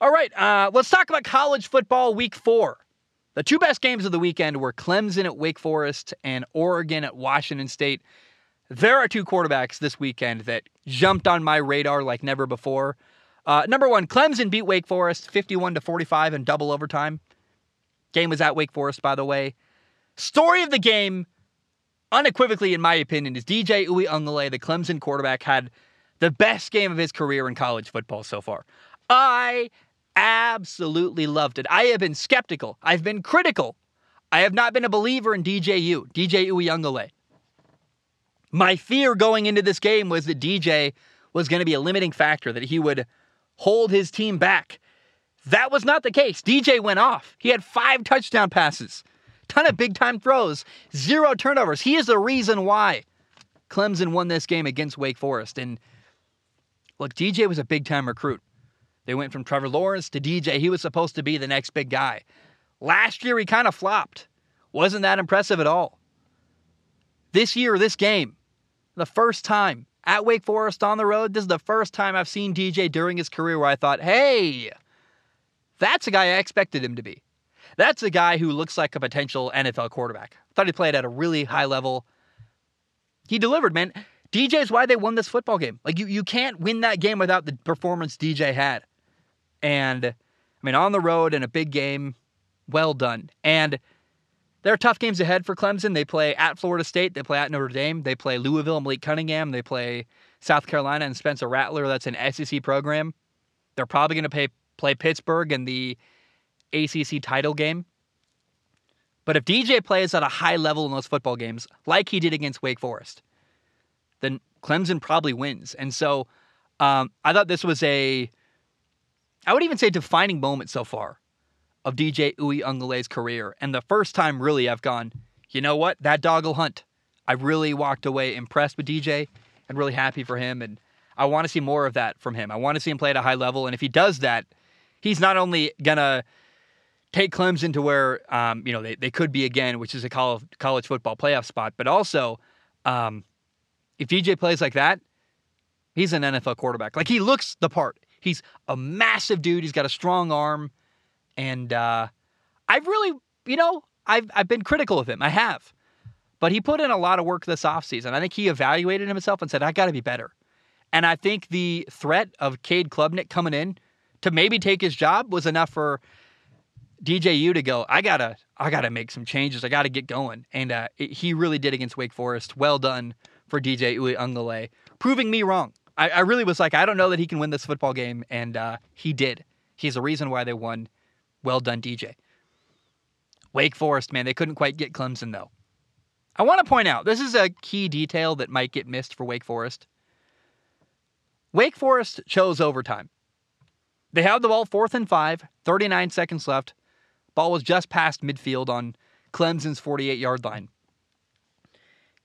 All right, uh, let's talk about college football week four. The two best games of the weekend were Clemson at Wake Forest and Oregon at Washington State. There are two quarterbacks this weekend that jumped on my radar like never before. Uh, number one, Clemson beat Wake Forest 51 to 45 in double overtime. Game was at Wake Forest, by the way. Story of the game, unequivocally, in my opinion, is DJ Uiagalelei, the Clemson quarterback, had the best game of his career in college football so far. I absolutely loved it. I have been skeptical. I've been critical. I have not been a believer in DJU, DJ Uiagalelei. My fear going into this game was that DJ was going to be a limiting factor, that he would hold his team back. That was not the case. DJ went off. He had five touchdown passes, ton of big time throws, zero turnovers. He is the reason why Clemson won this game against Wake Forest. And look, DJ was a big time recruit. They went from Trevor Lawrence to DJ. He was supposed to be the next big guy. Last year, he kind of flopped. Wasn't that impressive at all. This year, this game, the first time at Wake Forest on the road, this is the first time I've seen DJ during his career where I thought, hey, that's a guy I expected him to be. That's a guy who looks like a potential NFL quarterback. Thought he played at a really high level. He delivered, man. DJ is why they won this football game. Like you, you can't win that game without the performance DJ had. And I mean, on the road in a big game, well done. And there are tough games ahead for Clemson. They play at Florida State, they play at Notre Dame, they play Louisville and Malik Cunningham, they play South Carolina and Spencer Rattler. That's an SEC program. They're probably going to play Pittsburgh in the ACC title game. But if DJ plays at a high level in those football games, like he did against Wake Forest, then Clemson probably wins. And so um, I thought this was a I would even say defining moment so far of DJ Uiagalelei's career. And the first time really I've gone, you know what? That dog will hunt. I really walked away impressed with DJ and really happy for him. And I want to see more of that from him. I want to see him play at a high level. And if he does that, he's not only going to take Clemson to where, um, you know, they, they could be again, which is a college, college football playoff spot, but also um, if DJ plays like that, he's an NFL quarterback. Like he looks the part. He's a massive dude. He's got a strong arm. And uh, I've really, you know, I've, I've been critical of him. I have. But he put in a lot of work this offseason. I think he evaluated himself and said, I got to be better. And I think the threat of Cade Klubnik coming in to maybe take his job was enough for DJU to go, I gotta, I gotta make some changes. I gotta get going. And uh, it, he really did against Wake Forest. Well done for DJ Uiagalelei, proving me wrong. I, I, really was like, I don't know that he can win this football game, and uh, he did. He's the reason why they won. Well done, DJ. Wake Forest, man, they couldn't quite get Clemson though. I want to point out this is a key detail that might get missed for Wake Forest. Wake Forest chose overtime. They had the ball fourth and five, 39 seconds left. Ball was just past midfield on Clemson's 48 yard line.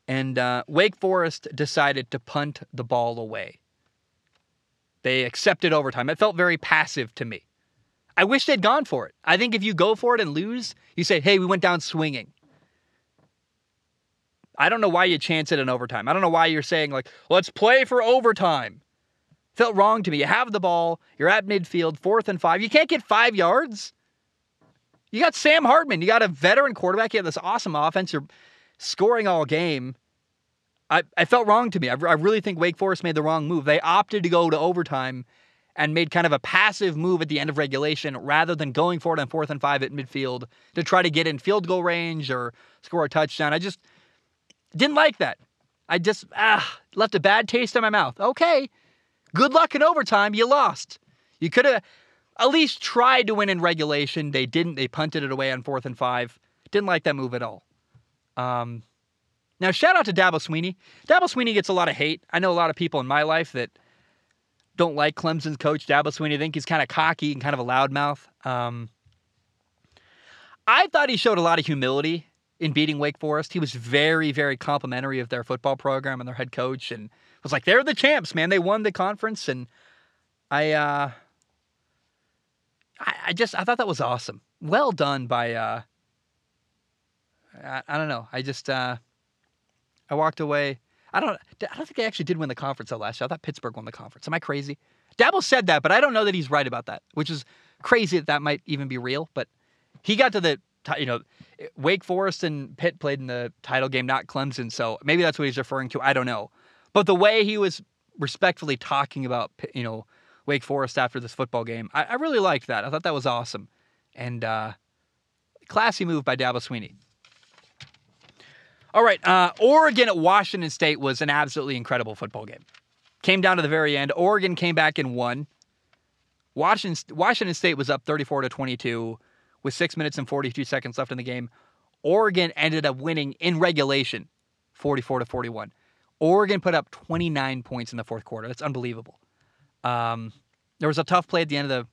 And uh, Wake Forest decided to punt the ball away. They accepted overtime. It felt very passive to me. I wish they'd gone for it. I think if you go for it and lose, you say, hey, we went down swinging. I don't know why you chance it in overtime. I don't know why you're saying, like, let's play for overtime. Felt wrong to me. You have the ball, you're at midfield, fourth and five. You can't get five yards. You got Sam Hartman. You got a veteran quarterback. You have this awesome offense. You're scoring all game. I, I felt wrong to me. I, I really think Wake Forest made the wrong move. They opted to go to overtime and made kind of a passive move at the end of regulation rather than going for it on fourth and five at midfield to try to get in field goal range or score a touchdown. I just didn't like that. I just ah left a bad taste in my mouth. Okay, good luck in overtime. You lost. You could have at least tried to win in regulation. They didn't. They punted it away on fourth and five. Didn't like that move at all. Um, now, shout out to Dabo Swinney. Dabo Swinney gets a lot of hate. I know a lot of people in my life that don't like Clemson's coach, Dabo Swinney. I think he's kind of cocky and kind of a loudmouth. Um, I thought he showed a lot of humility in beating Wake Forest. He was very, very complimentary of their football program and their head coach, and was like, "They're the champs, man. They won the conference." And I, uh, I, I just I thought that was awesome. Well done by. Uh, I, I don't know. I just uh, I walked away. I don't. I don't think they actually did win the conference though last year. I thought Pittsburgh won the conference. Am I crazy? Dabo said that, but I don't know that he's right about that, which is crazy that that might even be real. But he got to the you know, Wake Forest and Pitt played in the title game, not Clemson. So maybe that's what he's referring to. I don't know. But the way he was respectfully talking about, you know, Wake Forest after this football game, I, I really liked that. I thought that was awesome. And uh, classy move by Dabo Swinney. All right, uh, Oregon at Washington State was an absolutely incredible football game. Came down to the very end. Oregon came back and won. Washington, Washington State was up 34 to 22 with six minutes and 42 seconds left in the game. Oregon ended up winning in regulation 44 to 41. Oregon put up 29 points in the fourth quarter. That's unbelievable. Um, there was a tough play at the end of the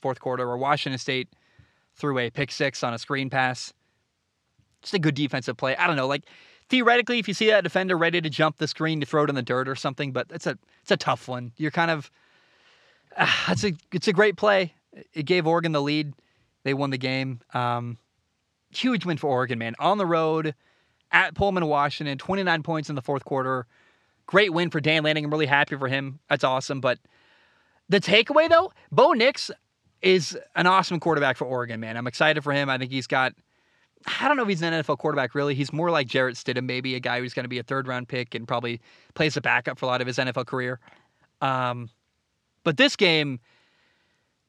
fourth quarter where Washington State threw a pick six on a screen pass. Just a good defensive play. I don't know, like theoretically, if you see that defender ready to jump the screen to throw it in the dirt or something, but it's a it's a tough one. You're kind of uh, it's a it's a great play. It gave Oregon the lead. They won the game. Um, huge win for Oregon, man. On the road at Pullman, Washington, 29 points in the fourth quarter. Great win for Dan Lanning. I'm really happy for him. That's awesome. But the takeaway, though, Bo Nix is an awesome quarterback for Oregon, man. I'm excited for him. I think he's got, I don't know if he's an NFL quarterback, really. He's more like Jarrett Stidham, maybe a guy who's going to be a third round pick and probably plays a backup for a lot of his NFL career. Um, but this game,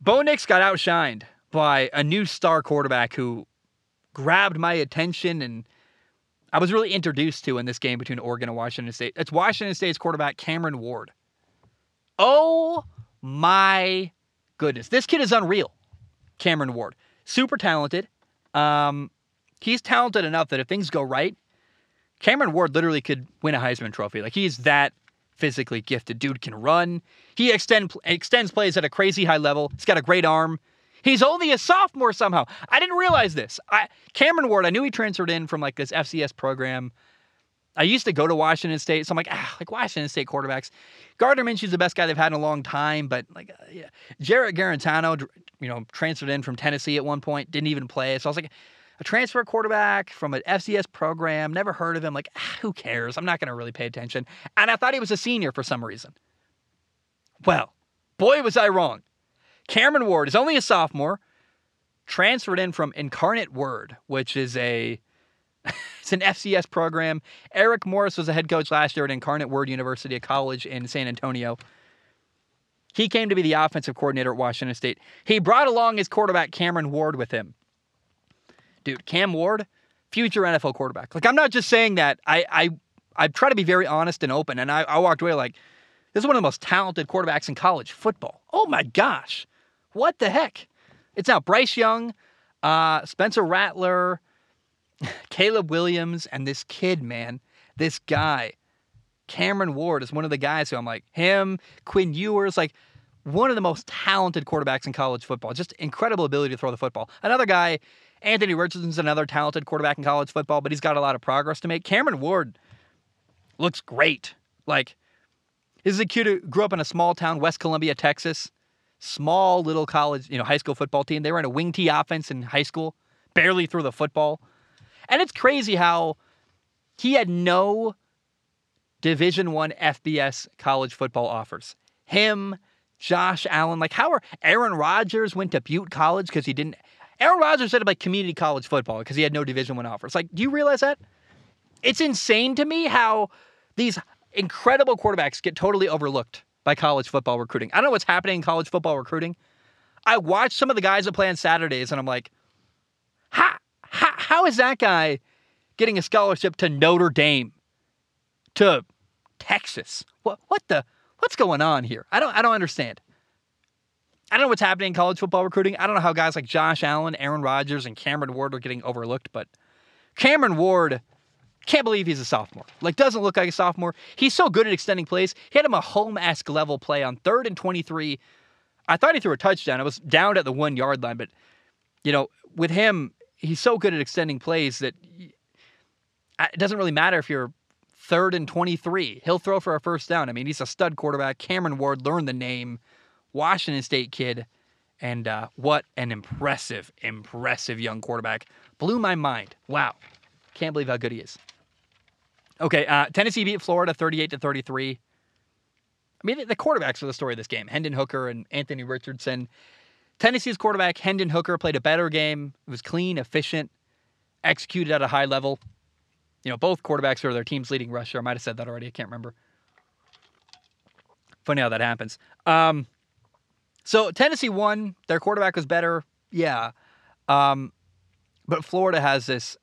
Bo Nix got outshined by a new star quarterback who grabbed my attention and I was really introduced to in this game between Oregon and Washington State. It's Washington State's quarterback, Cameron Ward. Oh my goodness. This kid is unreal. Cameron Ward. Super talented. Um, he's talented enough that if things go right, Cameron Ward literally could win a Heisman Trophy. Like he's that physically gifted. Dude can run. He extend, extends plays at a crazy high level. He's got a great arm. He's only a sophomore somehow. I didn't realize this. I, Cameron Ward, I knew he transferred in from like this FCS program. I used to go to Washington State, so I'm like, ah, like Washington State quarterbacks. Gardner Minshew's the best guy they've had in a long time, but like, uh, yeah. Jarrett Guarantano, you know, transferred in from Tennessee at one point, didn't even play. So I was like, a transfer quarterback from an FCS program, never heard of him. Like, ah, who cares? I'm not going to really pay attention. And I thought he was a senior for some reason. Well, boy, was I wrong. Cameron Ward is only a sophomore, transferred in from Incarnate Word, which is a it's an FCS program. Eric Morris was a head coach last year at Incarnate Word University, a college in San Antonio. He came to be the offensive coordinator at Washington State. He brought along his quarterback Cameron Ward with him. Dude, Cam Ward, future NFL quarterback. Like I'm not just saying that. I I I try to be very honest and open, and I, I walked away like this is one of the most talented quarterbacks in college football. Oh my gosh. What the heck? It's now Bryce Young, uh, Spencer Rattler, Caleb Williams, and this kid, man, this guy, Cameron Ward, is one of the guys who I'm like, him, Quinn Ewers, like one of the most talented quarterbacks in college football. Just incredible ability to throw the football. Another guy, Anthony Richardson's another talented quarterback in college football, but he's got a lot of progress to make. Cameron Ward looks great. Like, this is a kid who grew up in a small town, West Columbia, Texas small little college, you know, high school football team. They ran a wing tee offense in high school, barely threw the football. And it's crazy how he had no Division One FBS college football offers. Him, Josh Allen, like how are Aaron Rodgers went to Butte College because he didn't. Aaron Rodgers said about community college football because he had no Division One offers. Like, do you realize that? It's insane to me how these incredible quarterbacks get totally overlooked by college football recruiting. I don't know what's happening in college football recruiting. I watch some of the guys that play on Saturdays and I'm like, how, how, how is that guy getting a scholarship to Notre Dame, to Texas? What, what the, what's going on here? I don't, I don't understand. I don't know what's happening in college football recruiting. I don't know how guys like Josh Allen, Aaron Rodgers, and Cameron Ward are getting overlooked, but Cameron Ward can't believe he's a sophomore. Like, doesn't look like a sophomore. He's so good at extending plays. He had him a home esque level play on third and 23. I thought he threw a touchdown. It was down at the one yard line, but, you know, with him, he's so good at extending plays that it doesn't really matter if you're third and 23. He'll throw for a first down. I mean, he's a stud quarterback. Cameron Ward learned the name, Washington State kid. And uh, what an impressive, impressive young quarterback. Blew my mind. Wow. Can't believe how good he is. Okay, uh, Tennessee beat Florida 38 to 33. I mean, the quarterbacks are the story of this game Hendon Hooker and Anthony Richardson. Tennessee's quarterback, Hendon Hooker, played a better game. It was clean, efficient, executed at a high level. You know, both quarterbacks are their team's leading rusher. I might have said that already. I can't remember. Funny how that happens. Um, so Tennessee won. Their quarterback was better. Yeah. Um, but Florida has this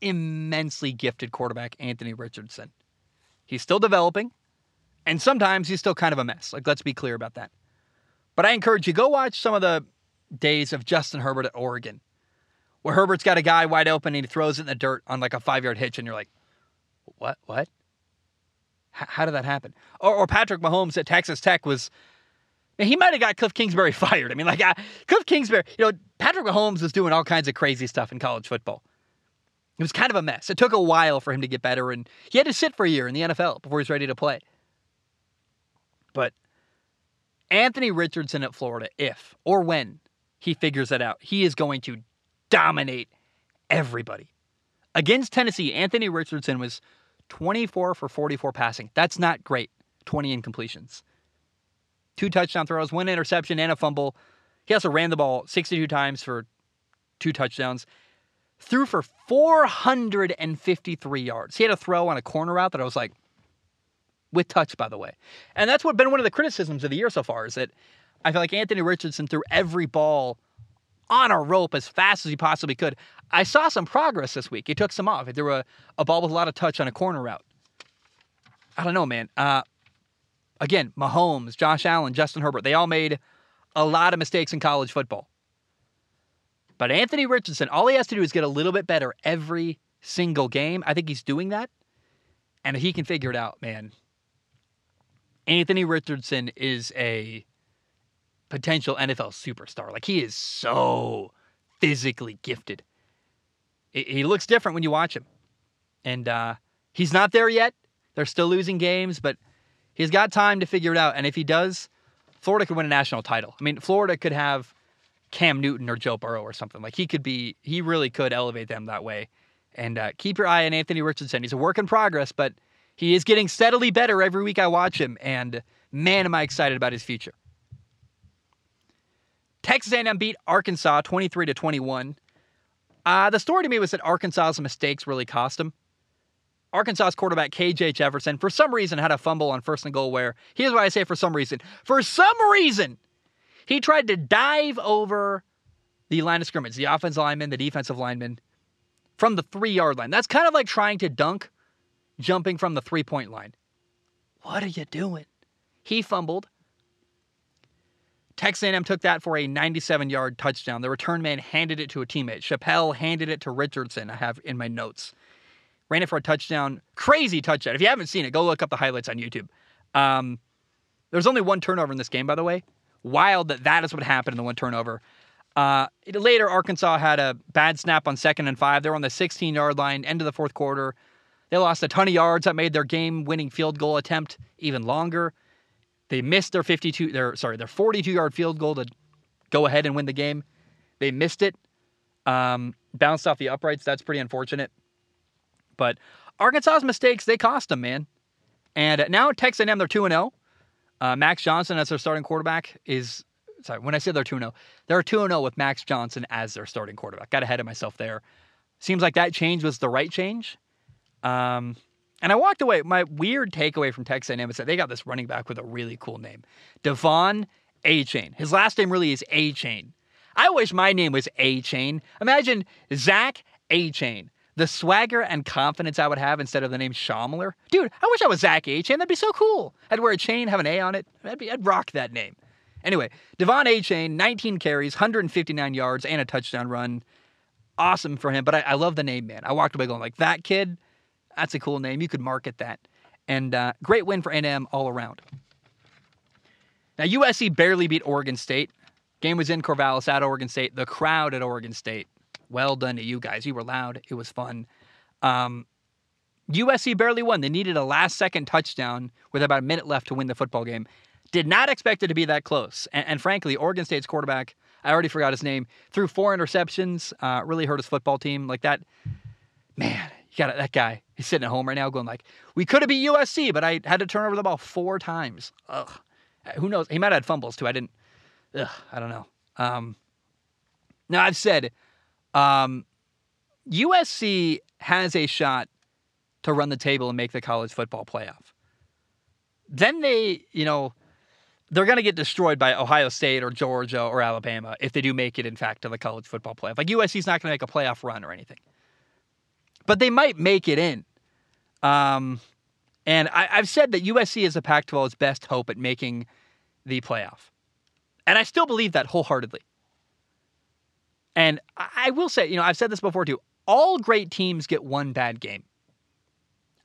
immensely gifted quarterback, Anthony Richardson. He's still developing, and sometimes he's still kind of a mess. Like, let's be clear about that. But I encourage you go watch some of the days of Justin Herbert at Oregon, where Herbert's got a guy wide open and he throws it in the dirt on like a five yard hitch, and you're like, what? What? H- how did that happen? Or, or Patrick Mahomes at Texas Tech was he might have got Cliff Kingsbury fired. I mean, like uh, Cliff Kingsbury, you know, Patrick Mahomes was doing all kinds of crazy stuff in college football. It was kind of a mess. It took a while for him to get better, and he had to sit for a year in the NFL before he's ready to play. But Anthony Richardson at Florida, if or when he figures that out, he is going to dominate everybody. Against Tennessee, Anthony Richardson was 24 for 44 passing. That's not great. 20 incompletions. Two touchdown throws, one interception, and a fumble. He also ran the ball 62 times for two touchdowns threw for 453 yards. He had a throw on a corner route that I was like, with touch, by the way. And that's what been one of the criticisms of the year so far is that I feel like Anthony Richardson threw every ball on a rope as fast as he possibly could. I saw some progress this week. He took some off. He threw a, a ball with a lot of touch on a corner route. I don't know, man. Uh, again, Mahomes, Josh Allen, Justin Herbert, they all made a lot of mistakes in college football. But Anthony Richardson, all he has to do is get a little bit better every single game. I think he's doing that. And he can figure it out, man. Anthony Richardson is a potential NFL superstar. Like he is so physically gifted. He looks different when you watch him. And uh, he's not there yet. They're still losing games, but he's got time to figure it out. And if he does, Florida could win a national title. I mean, Florida could have Cam Newton or Joe Burrow or something. Like he could be, he really could elevate them that way. And uh, keep your eye on Anthony Richardson. He's a work in progress, but he is getting steadily better every week I watch him. And man, am I excited about his future. Texas A&M beat Arkansas 23 to 21. Uh, the story to me was that Arkansas's mistakes really cost him. Arkansas's quarterback KJ Jefferson, for some reason, had a fumble on first and goal. Where here's why I say for some reason. For some reason, he tried to dive over the line of scrimmage, the offensive lineman, the defensive lineman, from the three yard line. That's kind of like trying to dunk jumping from the three point line. What are you doing? He fumbled. Texas A&M took that for a 97 yard touchdown. The return man handed it to a teammate. Chappell handed it to Richardson. I have in my notes. Ran it for a touchdown. Crazy touchdown. If you haven't seen it, go look up the highlights on YouTube. Um, there's only one turnover in this game, by the way wild that that is what happened in the one turnover. Uh, later, Arkansas had a bad snap on second and five. They were on the 16 yard line, end of the fourth quarter. They lost a ton of yards that made their game winning field goal attempt even longer. They missed their 52 their sorry, their 42-yard field goal to go ahead and win the game. They missed it. Um, bounced off the uprights. That's pretty unfortunate. But Arkansas's mistakes, they cost them, man. And now Texas A&M, they're 2 0. Uh, Max Johnson as their starting quarterback is sorry, when I say they're 2 0, they're 2 0 with Max Johnson as their starting quarterback. Got ahead of myself there. Seems like that change was the right change. Um, and I walked away. My weird takeaway from Texas A&M is that they got this running back with a really cool name, De'Von Achane. His last name really is Achane. I wish my name was Achane. Imagine Zach Achane. The swagger and confidence I would have instead of the name Shomler. Dude, I wish I was Zach Achane. That'd be so cool. I'd wear a chain, have an A on it. I'd, be, I'd rock that name. Anyway, De'Von Achane, 19 carries, 159 yards, and a touchdown run. Awesome for him. But I, I love the name, man. I walked away going like, that kid, that's a cool name. You could market that. And uh, great win for A&M all around. Now, USC barely beat Oregon State. Game was in Corvallis at Oregon State. The crowd at Oregon State. Well done to you guys. You were loud. It was fun. Um, USC barely won. They needed a last second touchdown with about a minute left to win the football game. Did not expect it to be that close. And, and frankly, Oregon State's quarterback, I already forgot his name, threw four interceptions, uh, really hurt his football team. Like that, man, you got that guy. He's sitting at home right now going like, we could have beat USC, but I had to turn over the ball four times. Ugh. Who knows? He might have had fumbles too. I didn't. Ugh, I don't know. Um, now I've said um, USC has a shot to run the table and make the college football playoff. Then they, you know, they're going to get destroyed by Ohio State or Georgia or Alabama if they do make it, in fact, to the college football playoff. Like USC's not going to make a playoff run or anything, but they might make it in. Um, and I, have said that USC is the Pac-12's best hope at making the playoff, and I still believe that wholeheartedly. And I will say, you know, I've said this before too. All great teams get one bad game.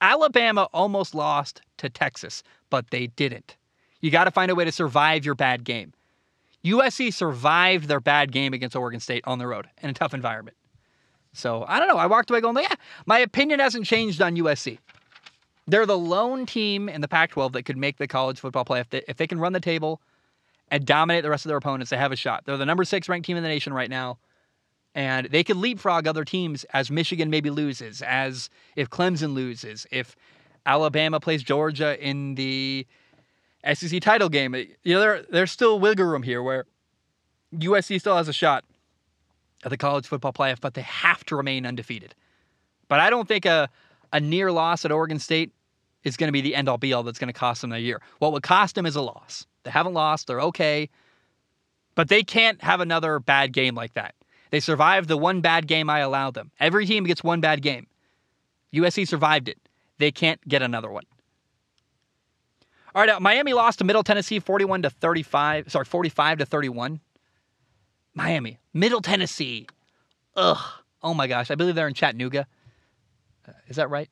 Alabama almost lost to Texas, but they didn't. You got to find a way to survive your bad game. USC survived their bad game against Oregon State on the road in a tough environment. So I don't know. I walked away going, yeah, my opinion hasn't changed on USC. They're the lone team in the Pac 12 that could make the college football play. If they, if they can run the table and dominate the rest of their opponents, they have a shot. They're the number six ranked team in the nation right now. And they could leapfrog other teams as Michigan maybe loses, as if Clemson loses, if Alabama plays Georgia in the SEC title game. You know, there, there's still wiggle room here where USC still has a shot at the college football playoff, but they have to remain undefeated. But I don't think a, a near loss at Oregon State is going to be the end all be all that's going to cost them a year. What would cost them is a loss. They haven't lost, they're okay, but they can't have another bad game like that. They survived the one bad game I allowed them. Every team gets one bad game. USC survived it. They can't get another one. All right, Miami lost to Middle Tennessee 41 to 35, sorry, 45 to 31. Miami, Middle Tennessee. Ugh. Oh my gosh, I believe they're in Chattanooga. Uh, is that right?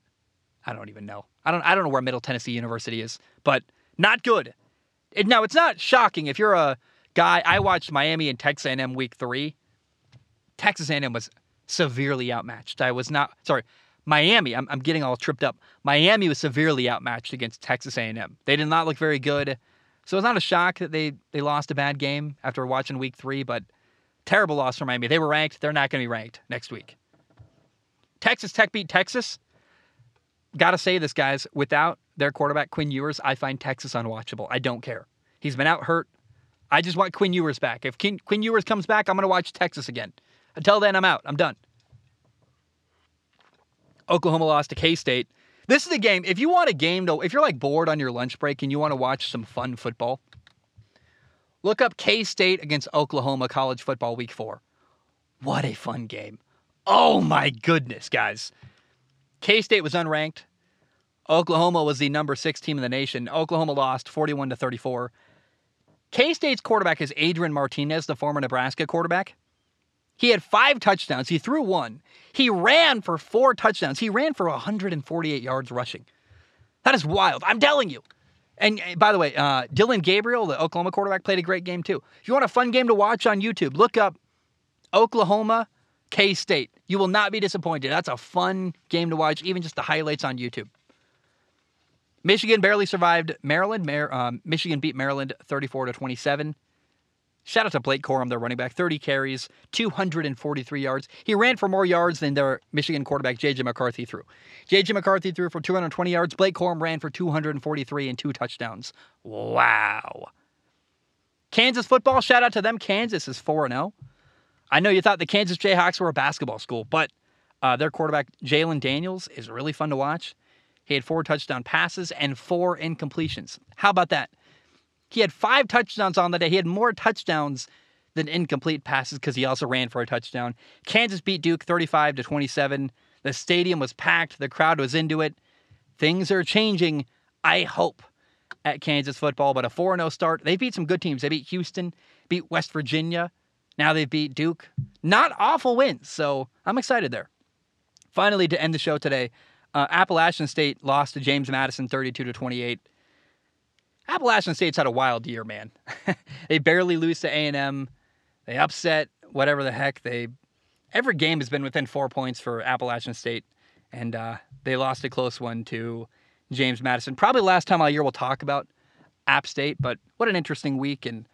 I don't even know. I don't I don't know where Middle Tennessee University is, but not good. It, now, it's not shocking if you're a guy I watched Miami and Texas A&M week 3 Texas A&M was severely outmatched. I was not sorry. Miami, I'm, I'm getting all tripped up. Miami was severely outmatched against Texas A&M. They did not look very good, so it's not a shock that they they lost a bad game after watching Week Three. But terrible loss for Miami. They were ranked. They're not going to be ranked next week. Texas Tech beat Texas. Got to say this, guys. Without their quarterback Quinn Ewers, I find Texas unwatchable. I don't care. He's been out hurt. I just want Quinn Ewers back. If Quinn, Quinn Ewers comes back, I'm going to watch Texas again. Until then, I'm out. I'm done. Oklahoma lost to K State. This is a game. If you want a game to, if you're like bored on your lunch break and you want to watch some fun football, look up K State against Oklahoma college football week four. What a fun game. Oh my goodness, guys. K State was unranked. Oklahoma was the number six team in the nation. Oklahoma lost 41 to 34. K State's quarterback is Adrian Martinez, the former Nebraska quarterback. He had five touchdowns. He threw one. He ran for four touchdowns. He ran for 148 yards rushing. That is wild. I'm telling you. And by the way, uh, Dillon Gabriel, the Oklahoma quarterback, played a great game too. If you want a fun game to watch on YouTube, look up Oklahoma K State. You will not be disappointed. That's a fun game to watch, even just the highlights on YouTube. Michigan barely survived Maryland. Mar- um, Michigan beat Maryland 34 to 27. Shout out to Blake Corum, their running back, 30 carries, 243 yards. He ran for more yards than their Michigan quarterback, J.J. McCarthy, threw. J.J. McCarthy threw for 220 yards. Blake Corum ran for 243 and two touchdowns. Wow. Kansas football, shout out to them. Kansas is 4 0. I know you thought the Kansas Jayhawks were a basketball school, but uh, their quarterback, Jalon Daniels, is really fun to watch. He had four touchdown passes and four incompletions. How about that? He had five touchdowns on the day. He had more touchdowns than incomplete passes because he also ran for a touchdown. Kansas beat Duke 35 to 27. The stadium was packed. The crowd was into it. Things are changing, I hope, at Kansas football. But a 4 0 start. They beat some good teams. They beat Houston, beat West Virginia. Now they beat Duke. Not awful wins. So I'm excited there. Finally, to end the show today, uh, Appalachian State lost to James Madison 32 to 28. Appalachian State's had a wild year, man. they barely lose to A&M. They upset whatever the heck. They every game has been within four points for Appalachian State, and uh, they lost a close one to James Madison. Probably last time all year we'll talk about App State, but what an interesting week and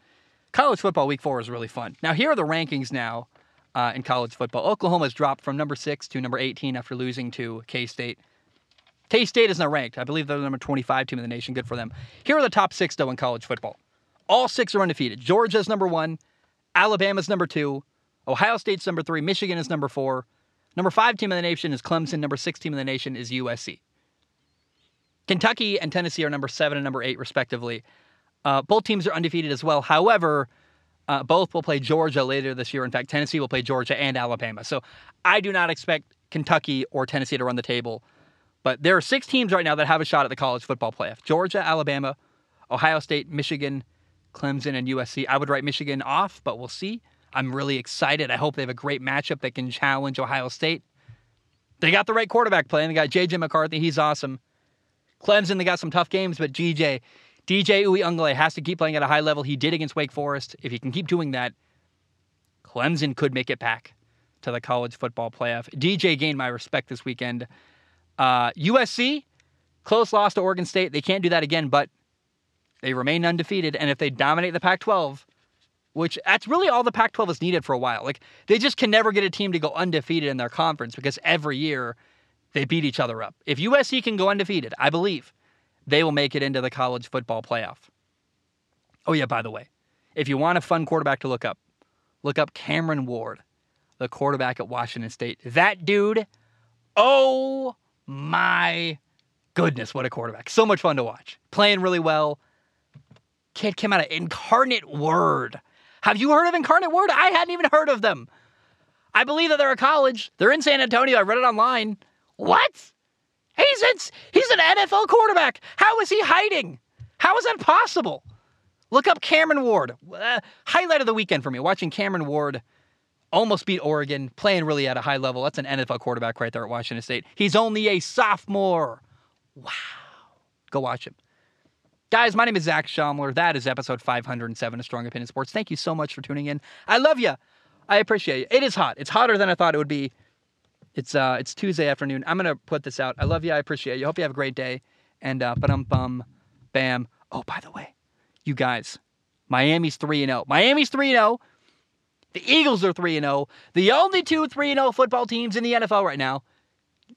college football week four is really fun. Now here are the rankings now uh, in college football. Oklahoma's dropped from number six to number 18 after losing to K State. K State is not ranked. I believe they're the number 25 team in the nation. Good for them. Here are the top six, though, in college football. All six are undefeated. Georgia's number one, Alabama's number two, Ohio State's number three, Michigan is number four. Number five team in the nation is Clemson. Number six team in the nation is USC. Kentucky and Tennessee are number seven and number eight, respectively. Uh, both teams are undefeated as well. However, uh, both will play Georgia later this year. In fact, Tennessee will play Georgia and Alabama. So I do not expect Kentucky or Tennessee to run the table but there are six teams right now that have a shot at the college football playoff Georgia, Alabama, Ohio State, Michigan, Clemson, and USC. I would write Michigan off, but we'll see. I'm really excited. I hope they have a great matchup that can challenge Ohio State. They got the right quarterback playing. They got J.J. McCarthy. He's awesome. Clemson, they got some tough games, but GJ, DJ Uiagalelei has to keep playing at a high level. He did against Wake Forest. If he can keep doing that, Clemson could make it back to the college football playoff. DJ gained my respect this weekend. Uh, USC, close loss to Oregon State. They can't do that again, but they remain undefeated. And if they dominate the Pac 12, which that's really all the Pac 12 is needed for a while, like they just can never get a team to go undefeated in their conference because every year they beat each other up. If USC can go undefeated, I believe they will make it into the college football playoff. Oh, yeah, by the way, if you want a fun quarterback to look up, look up Cameron Ward, the quarterback at Washington State. That dude, oh my goodness, what a quarterback. So much fun to watch. Playing really well. Kid came out of Incarnate Word. Have you heard of Incarnate Word? I hadn't even heard of them. I believe that they're a college. They're in San Antonio. I read it online. What? He's in, he's an NFL quarterback. How is he hiding? How is that possible? Look up Cameron Ward. Uh, highlight of the weekend for me, watching Cameron Ward almost beat Oregon, playing really at a high level. That's an NFL quarterback right there at Washington State. He's only a sophomore. Wow. Go watch him. Guys, my name is Zac Shomler. That is episode 507 of Strong Opinion Sports. Thank you so much for tuning in. I love you. I appreciate it. It is hot. It's hotter than I thought it would be. It's uh it's Tuesday afternoon. I'm gonna put this out. I love you. I appreciate you. Hope you have a great day. And uh but um bum bam. Oh, by the way, you guys, Miami's 3 and 0. Miami's 3 and 0. The Eagles are 3 0. The only two 3 0 football teams in the NFL right now.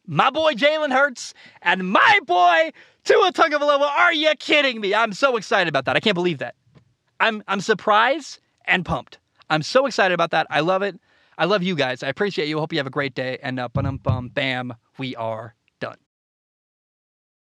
My boy Jalen Hurts and my boy Tua Tagovailoa. Are you kidding me? I'm so excited about that. I can't believe that. I'm I'm surprised and pumped. I'm so excited about that. I love it. I love you guys. I appreciate you. Hope you have a great day. And uh, bum bam, we are